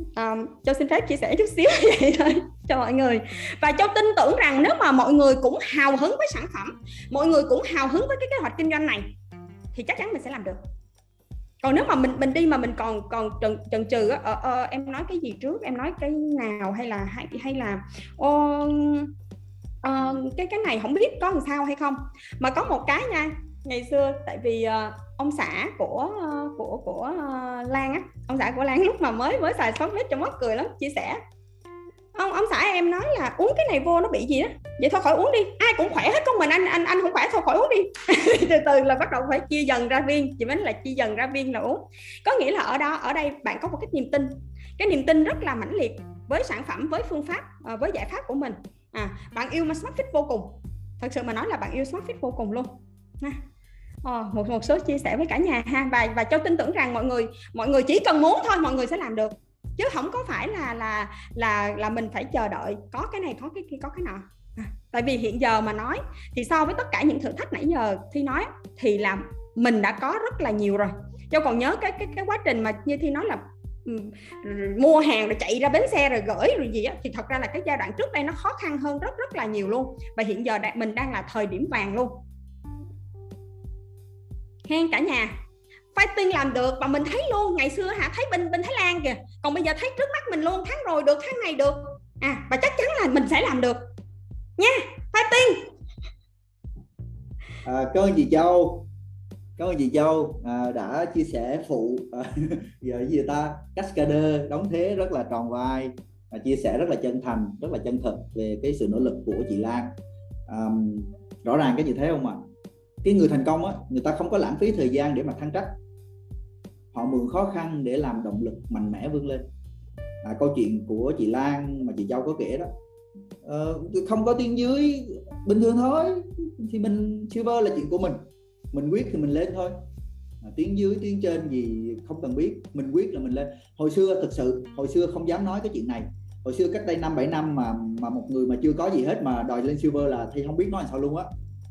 uh, um, châu xin phép chia sẻ chút xíu vậy thôi cho mọi người. Và châu tin tưởng rằng nếu mà mọi người cũng hào hứng với sản phẩm mọi người cũng hào hứng với cái kế hoạch kinh doanh này thì chắc chắn mình sẽ làm được còn nếu mà mình mình đi mà mình còn còn chần chần chừ á ờ, ờ, em nói cái gì trước? Em nói cái nào? Hay là hay hay là ô, ờ, cái cái này không biết có làm sao hay không? Mà có một cái nha ngày xưa tại vì uh, ông xã của uh, của của uh, Lan á ông xã của Lan lúc mà mới mới xài sóng hết cho mất cười lắm chia sẻ ông ông xã em nói là uống cái này vô nó bị gì đó. Vậy thôi khỏi uống đi. Ai cũng khỏe hết con mình anh anh anh không khỏe thôi khỏi uống đi. Từ từ là bắt đầu phải chia dần ra viên. Chị mới là chia dần ra viên là uống. Có nghĩa là ở đó ở đây bạn có một cái niềm tin. Cái niềm tin rất là mãnh liệt với sản phẩm với phương pháp ờ, với giải pháp của mình. À bạn yêu smart fit vô cùng. Thật sự mà nói là bạn yêu smart fit vô cùng luôn. Ha. Ờ, một một số chia sẻ với cả nhà ha. Và và châu tin tưởng rằng mọi người mọi người chỉ cần muốn thôi mọi người sẽ làm được chứ không có phải là là là là mình phải chờ đợi có cái này có cái kia có cái nọ. À, tại vì hiện giờ mà nói thì so với tất cả những thử thách nãy giờ thi nói thì là mình đã có rất là nhiều rồi. Châu còn nhớ cái cái cái quá trình mà như thi nói là mua hàng rồi chạy ra bến xe rồi gửi rồi gì á thì thật ra là cái giai đoạn trước đây nó khó khăn hơn rất rất là nhiều luôn. Và hiện giờ mình đang là thời điểm vàng luôn. Hen cả nhà fighting làm được và mình thấy luôn ngày xưa hả thấy bên bên Thái Lan kìa. Còn bây giờ thấy trước mắt mình luôn tháng rồi được tháng này được. À và chắc chắn là mình sẽ làm được. Nha fighting. À, cảm ơn chị Châu? Cảm ơn chị Châu? À, đã chia sẻ phụ à, giờ gì ta? Cascader đóng thế rất là tròn vai và chia sẻ rất là chân thành rất là chân thực về cái sự nỗ lực của chị Lan. À, rõ ràng cái gì thấy không ạ? Cái người thành công á người ta không có lãng phí thời gian để mà thăng trách họ mượn khó khăn để làm động lực mạnh mẽ vươn lên. À, câu chuyện của chị Lan mà chị Châu có kể đó. Uh, không có tiếng dưới bình thường thôi. Thì mình silver là chuyện của mình. Mình quyết thì mình lên thôi. À, tiếng dưới tiếng trên gì không cần biết. Mình quyết là mình lên. Hồi xưa thực sự hồi xưa không dám nói cái chuyện này. Hồi xưa cách đây năm bảy năm mà mà một người mà chưa có gì hết mà đòi lên silver là thì không biết nói làm sao luôn á.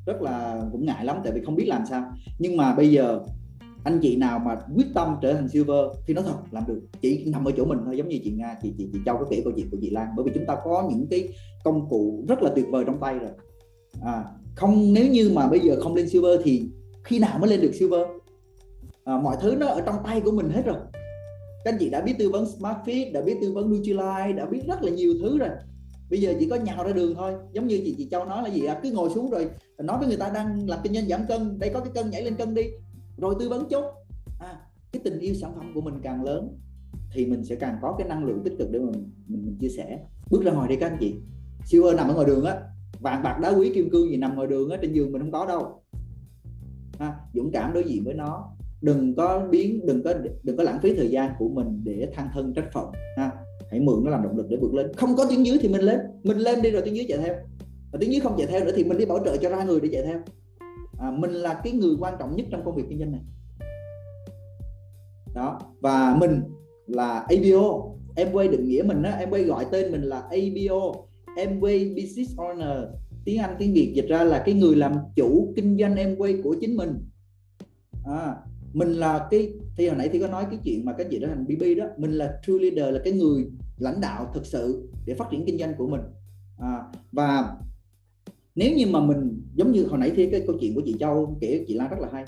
Rất là cũng ngại lắm tại vì không biết làm sao. Nhưng mà bây giờ anh chị nào mà quyết tâm trở thành silver thì nói thật làm được. Chỉ nằm ở chỗ mình thôi giống như chị nga chị chị chị châu có kể câu chuyện của chị lan. Bởi vì chúng ta có những cái công cụ rất là tuyệt vời trong tay rồi. À, không nếu như mà bây giờ không lên silver thì khi nào mới lên được silver? À, mọi thứ nó ở trong tay của mình hết rồi. Các anh chị đã biết tư vấn smart fit đã biết tư vấn Nutrilite đã biết rất là nhiều thứ rồi. Bây giờ chỉ có nhào ra đường thôi. Giống như chị chị châu nói là gì à? cứ ngồi xuống rồi nói với người ta đang làm kinh doanh giảm cân. Đây có cái cân nhảy lên cân đi rồi tư vấn chút à, cái tình yêu sản phẩm của mình càng lớn thì mình sẽ càng có cái năng lượng tích cực để mình mình, mình chia sẻ. Bước ra ngoài đi các anh chị. Siêu nằm ở ngoài đường á. Vàng bạc đá quý kim cương gì nằm ngoài đường á trên giường mình không có đâu. À, dũng cảm đối diện với nó. Đừng có biến đừng có đừng có lãng phí thời gian của mình để thăng thân trách phận ha. Hãy mượn nó làm động lực để vượt lên. Không có tiếng dưới thì mình lên. Mình lên đi rồi tiếng dưới chạy theo. Và tiếng dưới không chạy theo nữa thì mình đi bảo trợ cho ra người để chạy theo à, mình là cái người quan trọng nhất trong công việc kinh doanh này. Đó và mình là ABO em quay định nghĩa mình á em quay gọi tên mình là ABO em quay business owner. Tiếng Anh tiếng Việt dịch ra là cái người làm chủ kinh doanh em quay của chính mình. À, mình là cái thì hồi nãy thì có nói cái chuyện mà cái gì đó thành BB đó mình là true leader là cái người lãnh đạo thực sự để phát triển kinh doanh của mình. À, và nếu như mà mình giống như hồi nãy thì cái câu chuyện của chị Châu kể chị Lan rất là hay.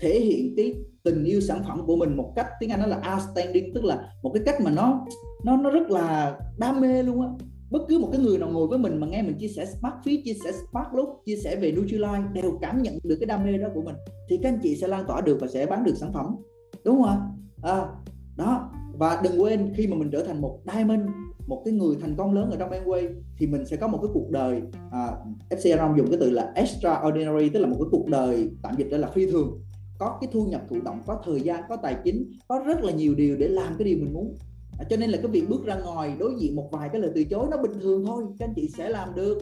Thể hiện cái tình yêu sản phẩm của mình một cách tiếng Anh nó là outstanding tức là một cái cách mà nó nó nó rất là đam mê luôn á. Bất cứ một cái người nào ngồi với mình mà nghe mình chia sẻ Spark fit chia sẻ Spark look chia sẻ về Nutrilite đều cảm nhận được cái đam mê đó của mình thì các anh chị sẽ lan tỏa được và sẽ bán được sản phẩm. Đúng không ạ? À, đó. Và đừng quên khi mà mình trở thành một diamond một cái người thành công lớn ở trong Amway thì mình sẽ có một cái cuộc đời à, FC Aron dùng cái từ là extraordinary tức là một cái cuộc đời tạm dịch đó là phi thường. Có cái thu nhập thụ động có thời gian có tài chính có rất là nhiều điều để làm cái điều mình muốn. À, cho nên là cái việc bước ra ngoài đối diện một vài cái lời từ chối nó bình thường thôi các anh chị sẽ làm được.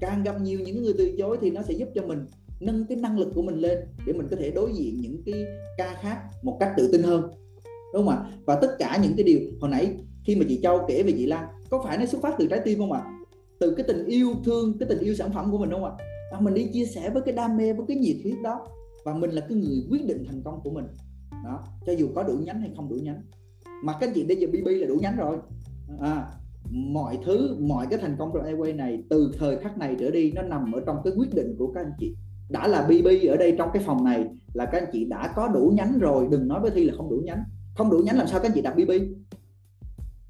Càng gặp nhiều những người từ chối thì nó sẽ giúp cho mình nâng cái năng lực của mình lên để mình có thể đối diện những cái ca khác một cách tự tin hơn. Đúng không ạ? Và tất cả những cái điều hồi nãy khi mà chị Châu kể về chị Lan có phải nó xuất phát từ trái tim không ạ? Từ cái tình yêu thương cái tình yêu sản phẩm của mình không ạ? À, mình đi chia sẻ với cái đam mê với cái nhiệt huyết đó và mình là cái người quyết định thành công của mình. Đó cho dù có đủ nhánh hay không đủ nhánh. Mà các chị bây giờ BB là đủ nhánh rồi. À, mọi thứ mọi cái thành công trong Airway này từ thời khắc này trở đi nó nằm ở trong cái quyết định của các anh chị. Đã là BB ở đây trong cái phòng này là các anh chị đã có đủ nhánh rồi đừng nói với thi là không đủ nhánh. Không đủ nhánh làm sao các anh chị đặt BB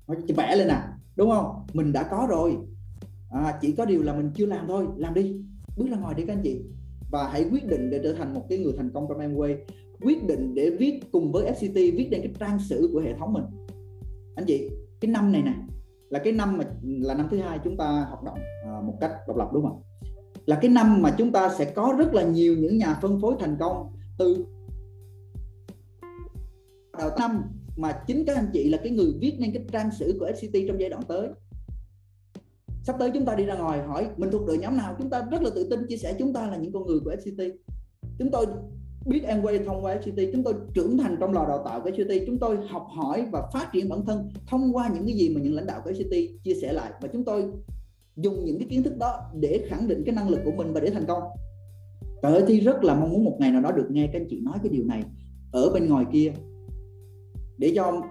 nó vẽ lên à đúng không? Mình đã có rồi. À, chỉ có điều là mình chưa làm thôi làm đi. Bước ra ngoài đi các anh chị. Và hãy quyết định để trở thành một cái người thành công trong Amway. Quyết định để viết cùng với FCT viết lên cái trang sử của hệ thống mình. Anh chị cái năm này nè là cái năm mà là năm thứ hai chúng ta hoạt động à, một cách độc lập đúng không là cái năm mà chúng ta sẽ có rất là nhiều những nhà phân phối thành công từ đầu năm mà chính các anh chị là cái người viết nên cái trang sử của FCT trong giai đoạn tới. Sắp tới chúng ta đi ra ngoài hỏi mình thuộc đội nhóm nào, chúng ta rất là tự tin chia sẻ chúng ta là những con người của FCT chúng tôi biết Amway thông qua FCT chúng tôi trưởng thành trong lò đào tạo của FCT chúng tôi học hỏi và phát triển bản thân thông qua những cái gì mà những lãnh đạo của FCT chia sẻ lại. Và chúng tôi dùng những cái kiến thức đó để khẳng định cái năng lực của mình và để thành công. Trời ơi thì rất là mong muốn một ngày nào đó được nghe các anh chị nói cái điều này ở bên ngoài kia để cho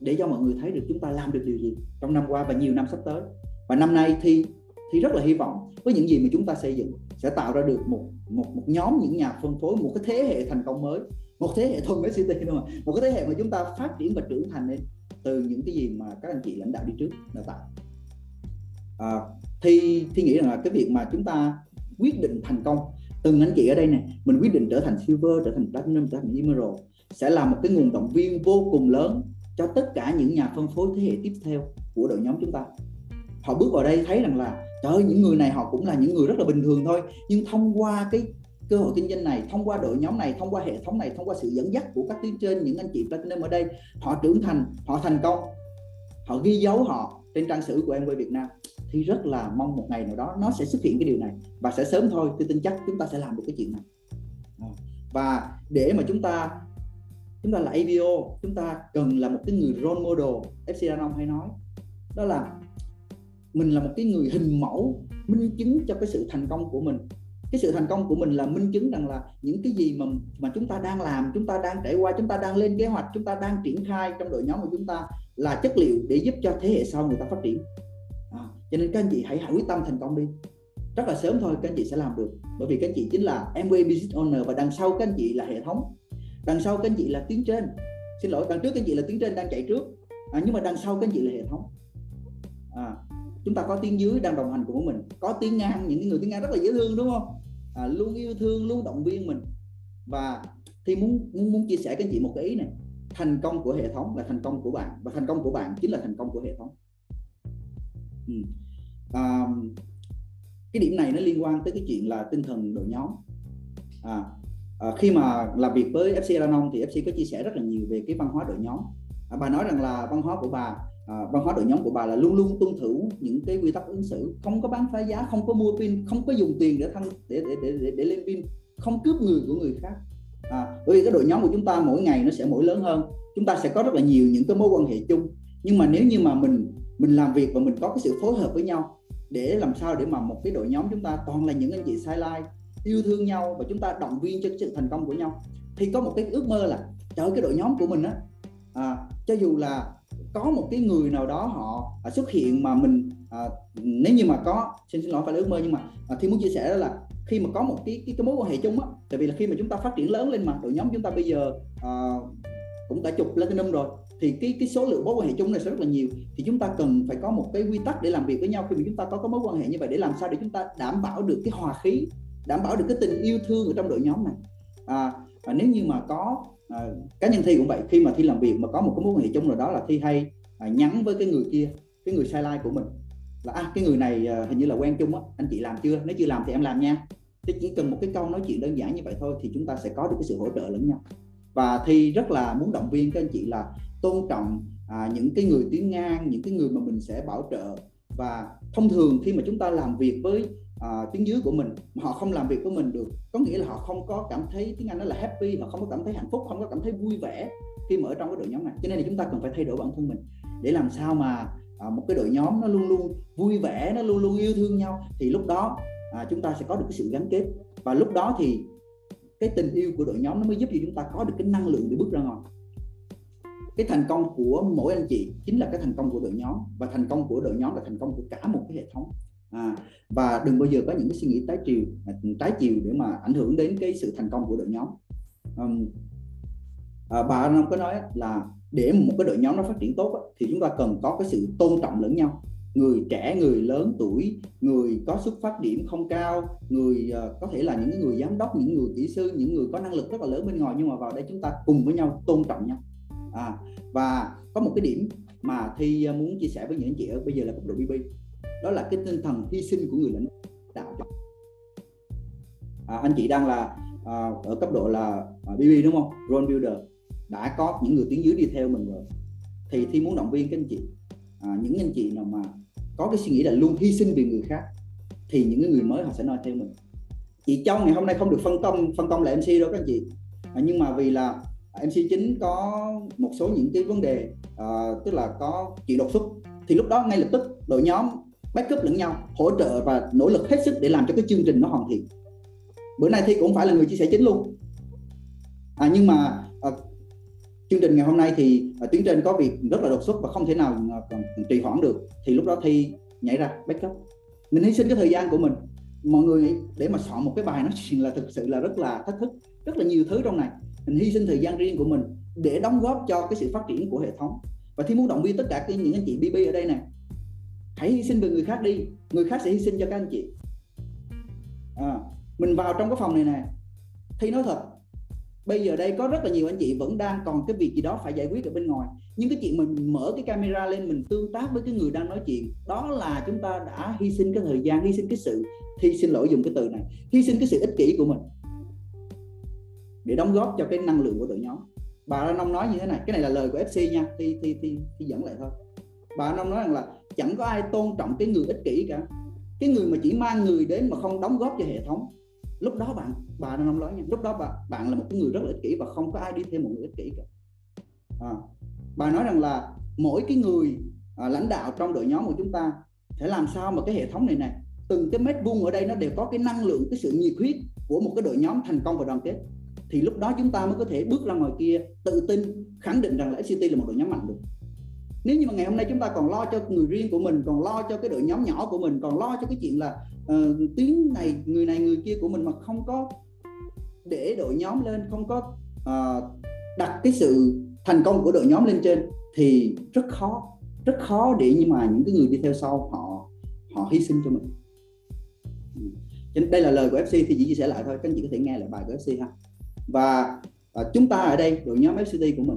để cho mọi người thấy được chúng ta làm được điều gì trong năm qua và nhiều năm sắp tới. Và năm nay thì thì rất là hy vọng với những gì mà chúng ta xây dựng sẽ tạo ra được một một một nhóm những nhà phân phối một cái thế hệ thành công mới một thế hệ thuần city đúng không một cái thế hệ mà chúng ta phát triển và trưởng thành lên từ những cái gì mà các anh chị lãnh đạo đi trước đã tạo. À, thì thì nghĩ rằng là cái việc mà chúng ta quyết định thành công từng anh chị ở đây này mình quyết định trở thành silver trở thành platinum trở thành emerald sẽ là một cái nguồn động viên vô cùng lớn cho tất cả những nhà phân phối thế hệ tiếp theo của đội nhóm chúng ta. Họ bước vào đây thấy rằng là, trời ơi, những người này họ cũng là những người rất là bình thường thôi. Nhưng thông qua cái cơ hội kinh doanh này, thông qua đội nhóm này, thông qua hệ thống này, thông qua sự dẫn dắt của các tuyến trên, những anh chị platinum ở đây, họ trưởng thành, họ thành công. Họ ghi dấu họ trên trang sử của Amway Việt Nam. Thì rất là mong một ngày nào đó nó sẽ xuất hiện cái điều này. Và sẽ sớm thôi, tôi tin chắc chúng ta sẽ làm được cái chuyện này. Và để mà chúng ta chúng ta là ABO chúng ta cần là một cái người role model FC Danon hay nói. Đó là mình là một cái người hình mẫu minh chứng cho cái sự thành công của mình. Cái sự thành công của mình là minh chứng rằng là những cái gì mà mà chúng ta đang làm chúng ta đang trải qua chúng ta đang lên kế hoạch chúng ta đang triển khai trong đội nhóm của chúng ta là chất liệu để giúp cho thế hệ sau người ta phát triển. À, cho nên các anh chị hãy hãy quyết tâm thành công đi. Rất là sớm thôi các anh chị sẽ làm được. Bởi vì các anh chị chính là MBA Business Owner và đằng sau các anh chị là hệ thống đằng sau các anh chị là tuyến trên. Xin lỗi đằng trước các anh chị là tuyến trên đang chạy trước. À, nhưng mà đằng sau các anh chị là hệ thống. À, chúng ta có tiếng dưới đang đồng hành cùng với mình. Có tiếng ngang những người tiếng ngang rất là dễ thương đúng không? À, luôn yêu thương luôn động viên mình. Và thì muốn muốn muốn chia sẻ các anh chị một cái ý này. Thành công của hệ thống là thành công của bạn. Và thành công của bạn chính là thành công của hệ thống. Ừ. à, cái điểm này nó liên quan tới cái chuyện là tinh thần đội nhóm. À, à, khi mà làm việc với FC Danon thì FC có chia sẻ rất là nhiều về cái văn hóa đội nhóm. À, bà nói rằng là văn hóa của bà à, văn hóa đội nhóm của bà là luôn luôn tuân thủ những cái quy tắc ứng xử. Không có bán phá giá không có mua pin không có dùng tiền để thăng để để để để, để lên pin không cướp người của người khác. À, bởi vì cái đội nhóm của chúng ta mỗi ngày nó sẽ mỗi lớn hơn. Chúng ta sẽ có rất là nhiều những cái mối quan hệ chung. Nhưng mà nếu như mà mình mình làm việc và mình có cái sự phối hợp với nhau để làm sao để mà một cái đội nhóm chúng ta toàn là những anh chị sai like yêu thương nhau và chúng ta động viên cho sự thành công của nhau. Thì có một cái ước mơ là trở cái đội nhóm của mình á à, cho dù là có một cái người nào đó họ à, xuất hiện mà mình à, nếu như mà có xin xin lỗi phải là ước mơ nhưng mà à, thì muốn chia sẻ đó là khi mà có một cái cái, cái mối quan hệ chung á tại vì là khi mà chúng ta phát triển lớn lên mà đội nhóm chúng ta bây giờ à, cũng đã chục platinum rồi thì cái cái số lượng mối quan hệ chung này sẽ rất là nhiều. Thì chúng ta cần phải có một cái quy tắc để làm việc với nhau. Khi mà chúng ta có cái mối quan hệ như vậy để làm sao để chúng ta đảm bảo được cái hòa khí đảm bảo được cái tình yêu thương ở trong đội nhóm này. À, và nếu như mà có à, cá nhân thi cũng vậy khi mà thi làm việc mà có một cái mối quan hệ chung rồi đó là thi hay à, nhắn với cái người kia cái người sai like của mình là à, cái người này à, hình như là quen chung á anh chị làm chưa? Nếu chưa làm thì em làm nha. Thì chỉ cần một cái câu nói chuyện đơn giản như vậy thôi thì chúng ta sẽ có được cái sự hỗ trợ lẫn nhau. Và thi rất là muốn động viên các anh chị là tôn trọng à, những cái người tiếng ngang những cái người mà mình sẽ bảo trợ. Và thông thường khi mà chúng ta làm việc với uh, tiếng dưới của mình mà họ không làm việc với mình được. Có nghĩa là họ không có cảm thấy tiếng Anh nó là happy họ không có cảm thấy hạnh phúc không có cảm thấy vui vẻ khi mà ở trong cái đội nhóm này. Cho nên là chúng ta cần phải thay đổi bản thân mình để làm sao mà uh, một cái đội nhóm nó luôn luôn vui vẻ nó luôn luôn yêu thương nhau. Thì lúc đó uh, chúng ta sẽ có được cái sự gắn kết. Và lúc đó thì cái tình yêu của đội nhóm nó mới giúp cho chúng ta có được cái năng lượng để bước ra ngoài. Cái thành công của mỗi anh chị chính là cái thành công của đội nhóm. Và thành công của đội nhóm là thành công của cả một cái hệ thống à, và đừng bao giờ có những cái suy nghĩ trái chiều à, trái chiều để mà ảnh hưởng đến cái sự thành công của đội nhóm. Um, à, bà Anh có nói là để một cái đội nhóm nó phát triển tốt thì chúng ta cần có cái sự tôn trọng lẫn nhau. Người trẻ người lớn tuổi người có xuất phát điểm không cao người uh, có thể là những người giám đốc những người kỹ sư những người có năng lực rất là lớn bên ngoài nhưng mà vào đây chúng ta cùng với nhau tôn trọng nhau. À, và có một cái điểm mà thi à, muốn chia sẻ với những anh chị ở bây giờ là cấp độ BB đó là cái tinh thần hy sinh của người lãnh đạo. À, anh chị đang là à, ở cấp độ là à, BB đúng không? Role builder. Đã có những người tuyến dưới đi theo mình rồi. Thì thi muốn động viên các anh chị. À, những anh chị nào mà có cái suy nghĩ là luôn hy sinh vì người khác thì những người mới họ sẽ nói theo mình. Chị Châu ngày hôm nay không được phân công phân công là MC đâu các anh chị. À, nhưng mà vì là MC chính có một số những cái vấn đề à, tức là có chuyện đột xuất thì lúc đó ngay lập tức đội nhóm backup lẫn nhau hỗ trợ và nỗ lực hết sức để làm cho cái chương trình nó hoàn thiện. Bữa nay thi cũng phải là người chia sẻ chính luôn. À, nhưng mà à, chương trình ngày hôm nay thì à, tuyến trên có việc rất là đột xuất và không thể nào à, còn trì hoãn được. Thì lúc đó thi nhảy ra backup. Mình hy sinh cái thời gian của mình. Mọi người để mà soạn một cái bài nó là thực sự là rất là thách thức rất là nhiều thứ trong này. Mình hy sinh thời gian riêng của mình để đóng góp cho cái sự phát triển của hệ thống. Và thi muốn động viên tất cả những anh chị BB ở đây này hãy hy sinh vì người khác đi người khác sẽ hy sinh cho các anh chị. À, mình vào trong cái phòng này nè. Thì nói thật bây giờ đây có rất là nhiều anh chị vẫn đang còn cái việc gì đó phải giải quyết ở bên ngoài. Nhưng cái chuyện mình mở cái camera lên mình tương tác với cái người đang nói chuyện đó là chúng ta đã hy sinh cái thời gian hy sinh cái sự hy xin lỗi dùng cái từ này hy sinh cái sự ích kỷ của mình. Để đóng góp cho cái năng lượng của đội nhóm bà Lan nông nói như thế này cái này là lời của FC nha thì thì thì, thì dẫn lại thôi. Bà Lan nói rằng là chẳng có ai tôn trọng cái người ích kỷ cả. Cái người mà chỉ mang người đến mà không đóng góp cho hệ thống. Lúc đó bạn bà đang nói nha. Lúc đó bạn bạn là một cái người rất là ích kỷ và không có ai đi theo một người ích kỷ cả. À, bà nói rằng là mỗi cái người à, lãnh đạo trong đội nhóm của chúng ta phải làm sao mà cái hệ thống này này từng cái mét vuông ở đây nó đều có cái năng lượng cái sự nhiệt huyết của một cái đội nhóm thành công và đoàn kết. Thì lúc đó chúng ta mới có thể bước ra ngoài kia tự tin khẳng định rằng là FCT là một đội nhóm mạnh được nếu như mà ngày hôm nay chúng ta còn lo cho người riêng của mình còn lo cho cái đội nhóm nhỏ của mình còn lo cho cái chuyện là ờ, uh, tiếng này người này người kia của mình mà không có để đội nhóm lên không có uh, đặt cái sự thành công của đội nhóm lên trên thì rất khó rất khó để nhưng mà những cái người đi theo sau họ họ hy sinh cho mình. Ừ. Đây là lời của FC thì chỉ chia sẻ lại thôi các anh chị có thể nghe lại bài của FC ha. Và và chúng ta ở đây đội nhóm FCT của mình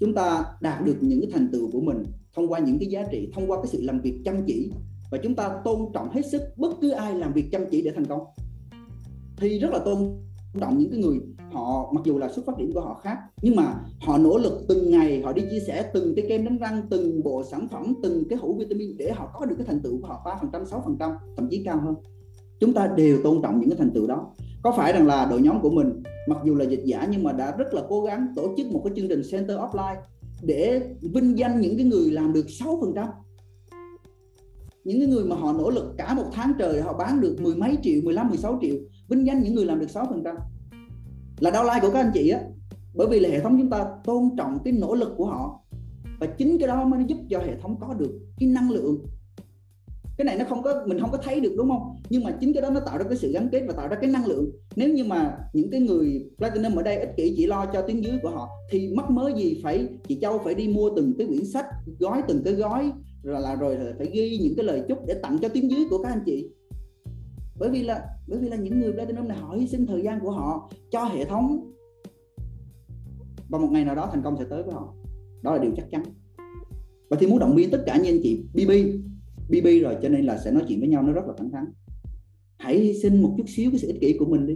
chúng ta đạt được những cái thành tựu của mình thông qua những cái giá trị, thông qua cái sự làm việc chăm chỉ. Và chúng ta tôn trọng hết sức bất cứ ai làm việc chăm chỉ để thành công. Thì rất là tôn trọng những cái người họ, mặc dù là xuất phát điểm của họ khác, nhưng mà họ nỗ lực từng ngày, họ đi chia sẻ từng cái kem đánh răng, từng bộ sản phẩm, từng cái hũ vitamin để họ có được cái thành tựu của họ ba phần trăm, sáu phần trăm, thậm chí cao hơn chúng ta đều tôn trọng những cái thành tựu đó. Có phải rằng là đội nhóm của mình, mặc dù là dịch giả nhưng mà đã rất là cố gắng tổ chức một cái chương trình center offline để vinh danh những cái người làm được 6 phần trăm. Những cái người mà họ nỗ lực cả một tháng trời họ bán được mười mấy triệu 15 16 triệu, vinh danh những người làm được 6 phần trăm. Là đau like của các anh chị á, bởi vì là hệ thống chúng ta tôn trọng cái nỗ lực của họ và chính cái đó mới giúp cho hệ thống có được cái năng lượng cái này nó không có, mình không có thấy được, đúng không? Nhưng mà chính cái đó nó tạo ra cái sự gắn kết và tạo ra cái năng lượng. Nếu như mà những cái người platinum ở đây ích kỷ chỉ lo cho tiếng dưới của họ, thì mắc mới gì phải, chị châu phải đi mua từng cái quyển sách, gói từng cái gói, rồi là rồi phải ghi những cái lời chúc để tặng cho tiếng dưới của các anh chị. Bởi vì là, bởi vì là những người platinum này họ hy sinh thời gian của họ cho hệ thống. Và một ngày nào đó thành công sẽ tới với họ. Đó là điều chắc chắn. Và thì muốn động viên tất cả những anh chị BB BB rồi, cho nên là sẽ nói chuyện với nhau, nó rất là thẳng thắn. Hãy hy sinh một chút xíu cái sự ích kỷ của mình đi,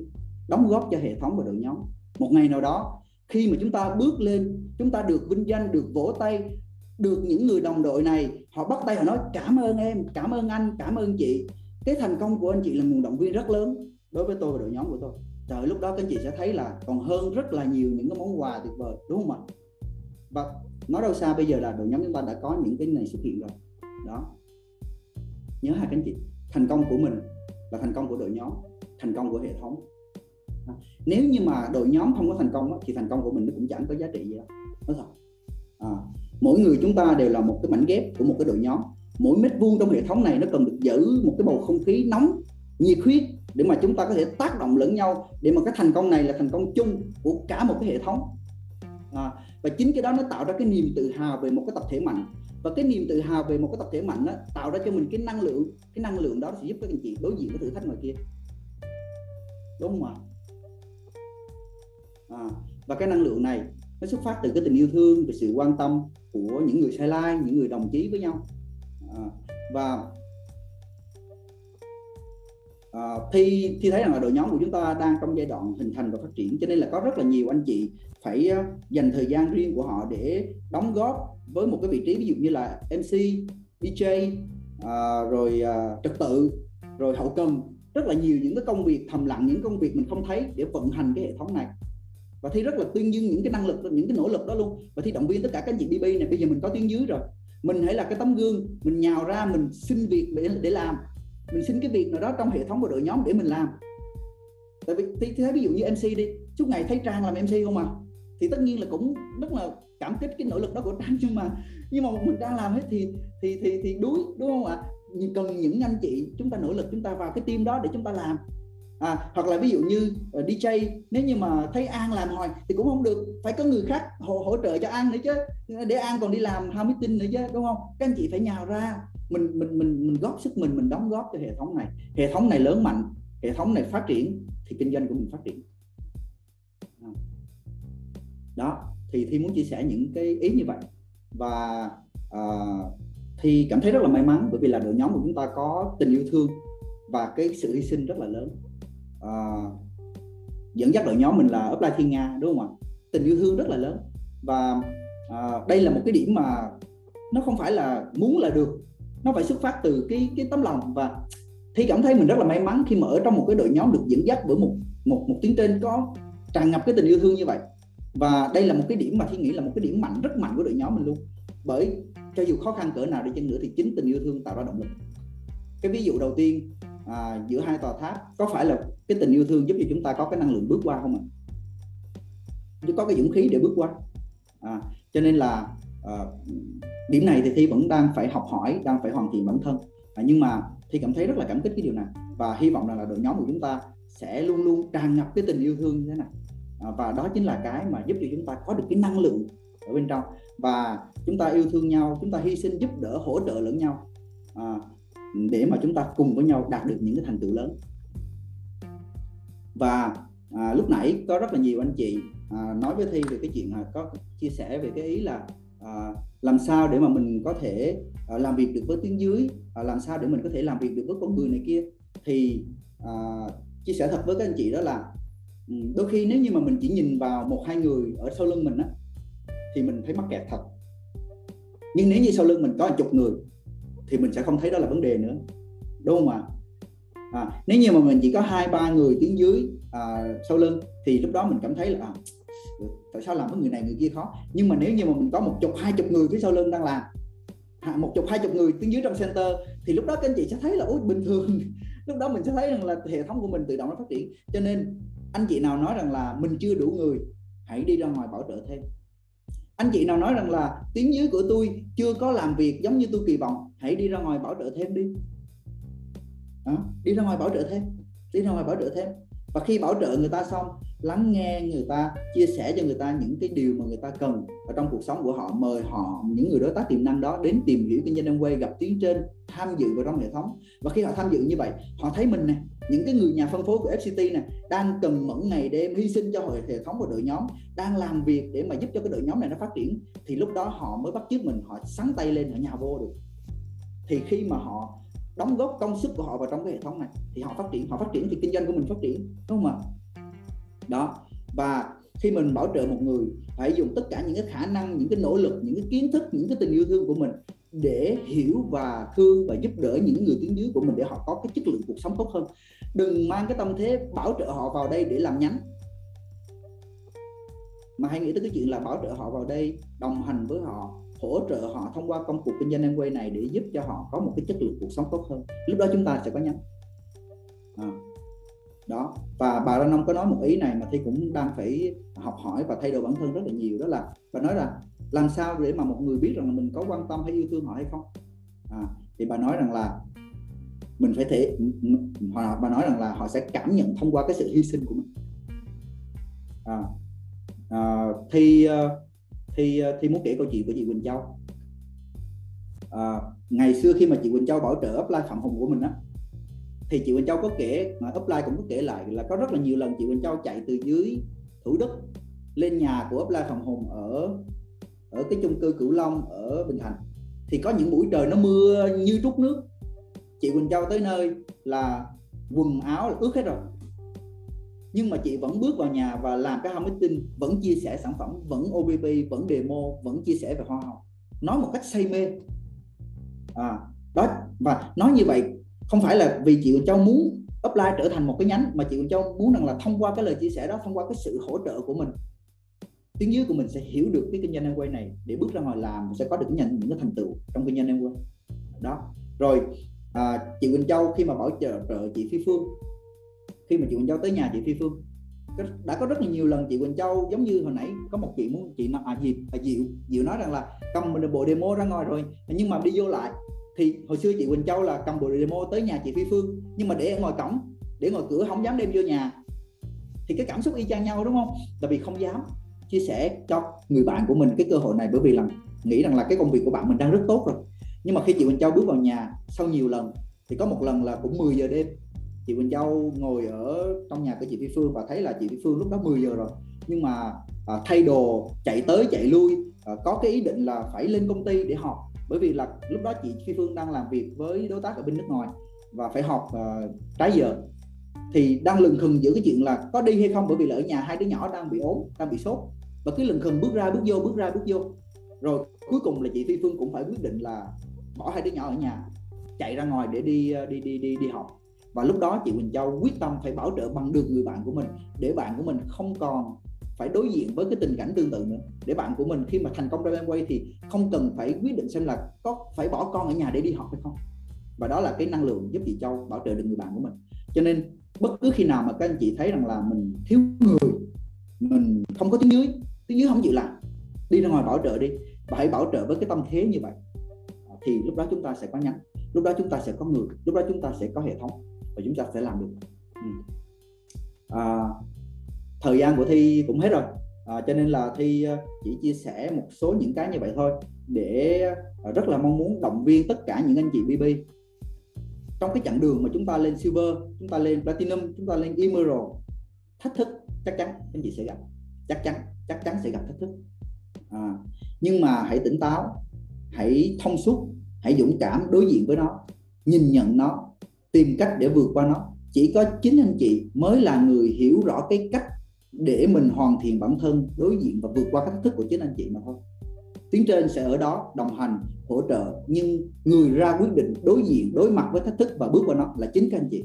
đóng góp cho hệ thống và đội nhóm. Một ngày nào đó, khi mà chúng ta bước lên, chúng ta được vinh danh, được vỗ tay, được những người đồng đội này, họ bắt tay, họ nói, cảm ơn em, cảm ơn anh, cảm ơn chị. Cái thành công của anh chị là nguồn động viên rất lớn đối với tôi và đội nhóm của tôi. Trời, lúc đó các anh chị sẽ thấy là còn hơn rất là nhiều những cái món quà tuyệt vời, đúng không ạ? Và nói đâu xa bây giờ là đội nhóm chúng ta đã có những cái này xuất hiện rồi. Đó nhớ hai cánh chị. Thành công của mình là thành công của đội nhóm thành công của hệ thống. Nếu như mà đội nhóm không có thành công thì thành công của mình nó cũng chẳng có giá trị gì đâu. Nói thật à, mỗi người chúng ta đều là một cái mảnh ghép của một cái đội nhóm. Mỗi mét vuông trong hệ thống này nó cần được giữ một cái bầu không khí nóng nhiệt huyết để mà chúng ta có thể tác động lẫn nhau. Để mà cái thành công này là thành công chung của cả một cái hệ thống. À, và chính cái đó nó tạo ra cái niềm tự hào về một cái tập thể mạnh và cái niềm tự hào về một cái tập thể mạnh đó tạo ra cho mình cái năng lượng cái năng lượng đó sẽ giúp các anh chị đối diện với thử thách ngoài kia. Đúng không ạ? À, và cái năng lượng này nó xuất phát từ cái tình yêu thương và sự quan tâm của những người sai lai những người đồng chí với nhau. À, và à, thi thi thấy rằng là đội nhóm của chúng ta đang trong giai đoạn hình thành và phát triển cho nên là có rất là nhiều anh chị phải ờ, dành thời gian riêng của họ để đóng góp với một cái vị trí ví dụ như là MC, DJ, à, ờ, rồi à, trật tự, rồi hậu cần. Rất là nhiều những cái công việc thầm lặng những công việc mình không thấy để vận hành cái hệ thống này. Và thi rất là tuyên dương những cái năng lực những cái nỗ lực đó luôn. Và thi động viên tất cả các anh chị BB này bây giờ mình có tiếng dưới rồi. Mình hãy là cái tấm gương mình nhào ra mình xin việc để để làm. Mình xin cái việc nào đó trong hệ thống của đội nhóm để mình làm. Tại vì thế thấy ví dụ như MC đi suốt ngày thấy trang làm MC không à? Thì tất nhiên là cũng rất là cảm kích cái nỗ lực đó của trang nhưng mà nhưng mà mình đang làm hết thì thì thì thì đuối đúng không ạ? Cần những anh chị chúng ta nỗ lực chúng ta vào cái team đó để chúng ta làm. À, hoặc là ví dụ như ờ, DJ nếu như mà thấy An làm hoài thì cũng không được phải có người khác hỗ, hỗ trợ cho An nữa chứ. Để An còn đi làm how meeting nữa chứ đúng không? Các anh chị phải nhào ra mình mình mình mình góp sức mình mình đóng góp cho hệ thống này. Hệ thống này lớn mạnh hệ thống này phát triển thì kinh doanh của mình phát triển đó thì thi muốn chia sẻ những cái ý như vậy. Và ờ, uh, thì cảm thấy rất là may mắn bởi vì là đội nhóm của chúng ta có tình yêu thương và cái sự hy sinh rất là lớn. Uh, dẫn dắt đội nhóm mình là Upline Thiên Nga đúng không ạ? Tình yêu thương rất là lớn. Và uh, đây là một cái điểm mà nó không phải là muốn là được. Nó phải xuất phát từ cái cái tấm lòng. Và thi cảm thấy mình rất là may mắn khi mà ở trong một cái đội nhóm được dẫn dắt bởi một một một tiếng trên có tràn ngập cái tình yêu thương như vậy và đây là một cái điểm mà thi nghĩ là một cái điểm mạnh rất mạnh của đội nhóm mình luôn. Bởi cho dù khó khăn cỡ nào đi chăng nữa thì chính tình yêu thương tạo ra động lực. Cái ví dụ đầu tiên à, giữa hai tòa tháp có phải là cái tình yêu thương giúp cho chúng ta có cái năng lượng bước qua không ạ? Chứ có cái dũng khí để bước qua. À, cho nên là à, điểm này thì thi vẫn đang phải học hỏi đang phải hoàn thiện bản thân. À, nhưng mà thi cảm thấy rất là cảm kích cái điều này. Và hy vọng rằng là đội nhóm của chúng ta sẽ luôn luôn tràn ngập cái tình yêu thương như thế này. À, và đó chính là cái mà giúp cho chúng ta có được cái năng lượng ở bên trong. Và chúng ta yêu thương nhau chúng ta hy sinh giúp đỡ hỗ trợ lẫn nhau. À, để mà chúng ta cùng với nhau đạt được những cái thành tựu lớn. Và à, lúc nãy có rất là nhiều anh chị à, nói với thi về cái chuyện à, có chia sẻ về cái ý là à, làm sao để mà mình có thể à, làm việc được với tiếng dưới à, làm sao để mình có thể làm việc được với con người này kia. Thì à, chia sẻ thật với các anh chị đó là Ừ, đôi khi nếu như mà mình chỉ nhìn vào một hai người ở sau lưng mình á thì mình thấy mắc kẹt thật. Nhưng nếu như sau lưng mình có hàng chục người thì mình sẽ không thấy đó là vấn đề nữa. Đúng không ạ? À, nếu như mà mình chỉ có hai ba người tiếng dưới à, sau lưng thì lúc đó mình cảm thấy là à, tại sao làm với người này người kia khó? Nhưng mà nếu như mà mình có một chục hai chục người phía sau lưng đang làm à, một chục hai chục người tiếng dưới trong center thì lúc đó các anh chị sẽ thấy là ôi bình thường. Lúc đó mình sẽ thấy rằng là hệ thống của mình tự động nó phát triển. Cho nên anh chị nào nói rằng là mình chưa đủ người hãy đi ra ngoài bảo trợ thêm. Anh chị nào nói rằng là tiếng dưới của tôi chưa có làm việc giống như tôi kỳ vọng hãy đi ra ngoài bảo trợ thêm đi. Đó, đi ra ngoài bảo trợ thêm đi ra ngoài bảo trợ thêm. Và khi bảo trợ người ta xong lắng nghe người ta chia sẻ cho người ta những cái điều mà người ta cần. Ở trong cuộc sống của họ mời họ những người đối tác tiềm năng đó đến tìm hiểu kinh doanh em quay gặp tiếng trên tham dự vào trong hệ thống. Và khi họ tham dự như vậy họ thấy mình nè những cái người nhà phân phối của FCT này đang cần mẫn ngày đêm hy sinh cho hệ thống và đội nhóm, đang làm việc để mà giúp cho cái đội nhóm này nó phát triển, thì lúc đó họ mới bắt chước mình, họ sắn tay lên ở nhà vô được. Thì khi mà họ đóng góp công sức của họ vào trong cái hệ thống này, thì họ phát triển, họ phát triển thì kinh doanh của mình phát triển, đúng không ạ? Đó, và khi mình bảo trợ một người, phải dùng tất cả những cái khả năng, những cái nỗ lực, những cái kiến thức, những cái tình yêu thương của mình để hiểu và thương và giúp đỡ những người tuyến dưới của mình để họ có cái chất lượng cuộc sống tốt hơn đừng mang cái tâm thế bảo trợ họ vào đây để làm nhánh. Mà hãy nghĩ tới cái chuyện là bảo trợ họ vào đây đồng hành với họ hỗ trợ họ thông qua công cuộc kinh doanh em quay này để giúp cho họ có một cái chất lượng cuộc sống tốt hơn. Lúc đó chúng ta sẽ có nhánh. À, đó. Và bà Lan Nông có nói một ý này mà thi cũng đang phải học hỏi và thay đổi bản thân rất là nhiều đó là bà nói là làm sao để mà một người biết rằng là mình có quan tâm hay yêu thương họ hay không? À, thì bà nói rằng là mình phải thể họ bà nói rằng là họ sẽ cảm nhận thông qua cái sự hy sinh của mình. À, à, thì à, thì à, thì muốn kể câu chuyện của chị Quỳnh Châu. À, ngày xưa khi mà chị Quỳnh Châu bảo trợ upline Phạm Hùng của mình á thì chị Quỳnh Châu có kể mà upline cũng có kể lại là có rất là nhiều lần chị Quỳnh Châu chạy từ dưới Thủ Đức lên nhà của upline Phạm Hùng ở ở cái chung cư Cửu Long ở Bình Thạnh. Thì có những buổi trời nó mưa như trút nước chị Quỳnh Châu tới nơi là quần áo là ướt hết rồi. Nhưng mà chị vẫn bước vào nhà và làm cái marketing vẫn chia sẻ sản phẩm vẫn OBP vẫn demo vẫn chia sẻ về hoa hồng. Nói một cách say mê. À, đó và nói như vậy không phải là vì chị Quỳnh Châu muốn upline trở thành một cái nhánh mà chị Quỳnh Châu muốn rằng là thông qua cái lời chia sẻ đó thông qua cái sự hỗ trợ của mình tiếng dưới của mình sẽ hiểu được cái kinh doanh em quay này để bước ra ngoài làm sẽ có được nhận những cái thành tựu trong kinh doanh em quay. Đó rồi à, chị Quỳnh Châu khi mà bảo trợ trợ chị Phi Phương khi mà chị Quỳnh Châu tới nhà chị Phi Phương đã có rất là nhiều lần chị Quỳnh Châu giống như hồi nãy có một chị muốn chị nói à gì à, Diệu Diệu nói rằng là cầm bộ demo ra ngoài rồi nhưng mà đi vô lại. Thì hồi xưa chị Quỳnh Châu là cầm bộ demo tới nhà chị Phi Phương nhưng mà để ở ngoài cổng để ngoài cửa không dám đem vô nhà. Thì cái cảm xúc y chang nhau đúng không? Tại vì không dám chia sẻ cho người bạn của mình cái cơ hội này bởi vì là nghĩ rằng là cái công việc của bạn mình đang rất tốt rồi nhưng mà khi chị Quỳnh Châu bước vào nhà sau nhiều lần thì có một lần là cũng 10 giờ đêm. Chị Quỳnh Châu ngồi ở trong nhà của chị Phi Phương và thấy là chị Phi Phương lúc đó 10 giờ rồi. Nhưng mà à, thay đồ chạy tới chạy lui à, có cái ý định là phải lên công ty để họp. Bởi vì là lúc đó chị Phi Phương đang làm việc với đối tác ở bên nước ngoài và phải họp à, trái giờ. Thì đang lừng khừng giữa cái chuyện là có đi hay không bởi vì là ở nhà hai đứa nhỏ đang bị ốm đang bị sốt. Và cứ lừng khừng bước ra bước vô bước ra bước vô. Rồi cuối cùng là chị Phi Phương cũng phải quyết định là bỏ hai đứa nhỏ ở nhà, chạy ra ngoài để đi ờ, đi đi đi đi học. Và lúc đó chị Quỳnh Châu quyết tâm phải bảo trợ bằng được người bạn của mình, để bạn của mình không còn phải đối diện với cái tình cảnh tương tự nữa. Để bạn của mình khi mà thành công trong quay thì không cần phải quyết định xem là có phải bỏ con ở nhà để đi học hay không. Và đó là cái năng lượng giúp chị Châu bảo trợ được người bạn của mình. Cho nên bất cứ khi nào mà các anh chị thấy rằng là mình thiếu người, mình không có tiếng dưới tiếng dưới không chịu làm, đi ra ngoài bảo trợ đi và hãy bảo trợ với cái tâm thế như vậy à, thì lúc đó chúng ta sẽ có nhánh lúc đó chúng ta sẽ có người lúc đó chúng ta sẽ có hệ thống và chúng ta sẽ làm được. Ừ. à, thời gian của thi cũng hết rồi à, cho nên là thi à, chỉ chia sẻ một số những cái như vậy thôi để à, rất là mong muốn động viên tất cả những anh chị BB trong cái chặng đường mà chúng ta lên silver chúng ta lên platinum chúng ta lên emerald thách thức chắc chắn anh chị sẽ gặp chắc chắn chắc chắn sẽ gặp thách thức. À, nhưng mà hãy tỉnh táo hãy thông suốt hãy dũng cảm đối diện với nó nhìn nhận nó tìm cách để vượt qua nó. Chỉ có chính anh chị mới là người hiểu rõ cái cách để mình hoàn thiện bản thân đối diện và vượt qua các thách thức của chính anh chị mà thôi. Tuyến trên sẽ ở đó đồng hành hỗ trợ nhưng người ra quyết định đối diện đối mặt với thách thức và bước qua nó là chính các anh chị.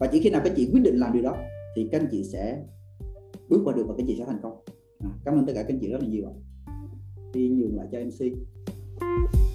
Và chỉ khi nào các chị quyết định làm điều đó thì các anh chị sẽ bước qua được và các anh chị sẽ thành công. À, cảm ơn tất cả các anh chị rất là nhiều ạ đi nhường lại cho MC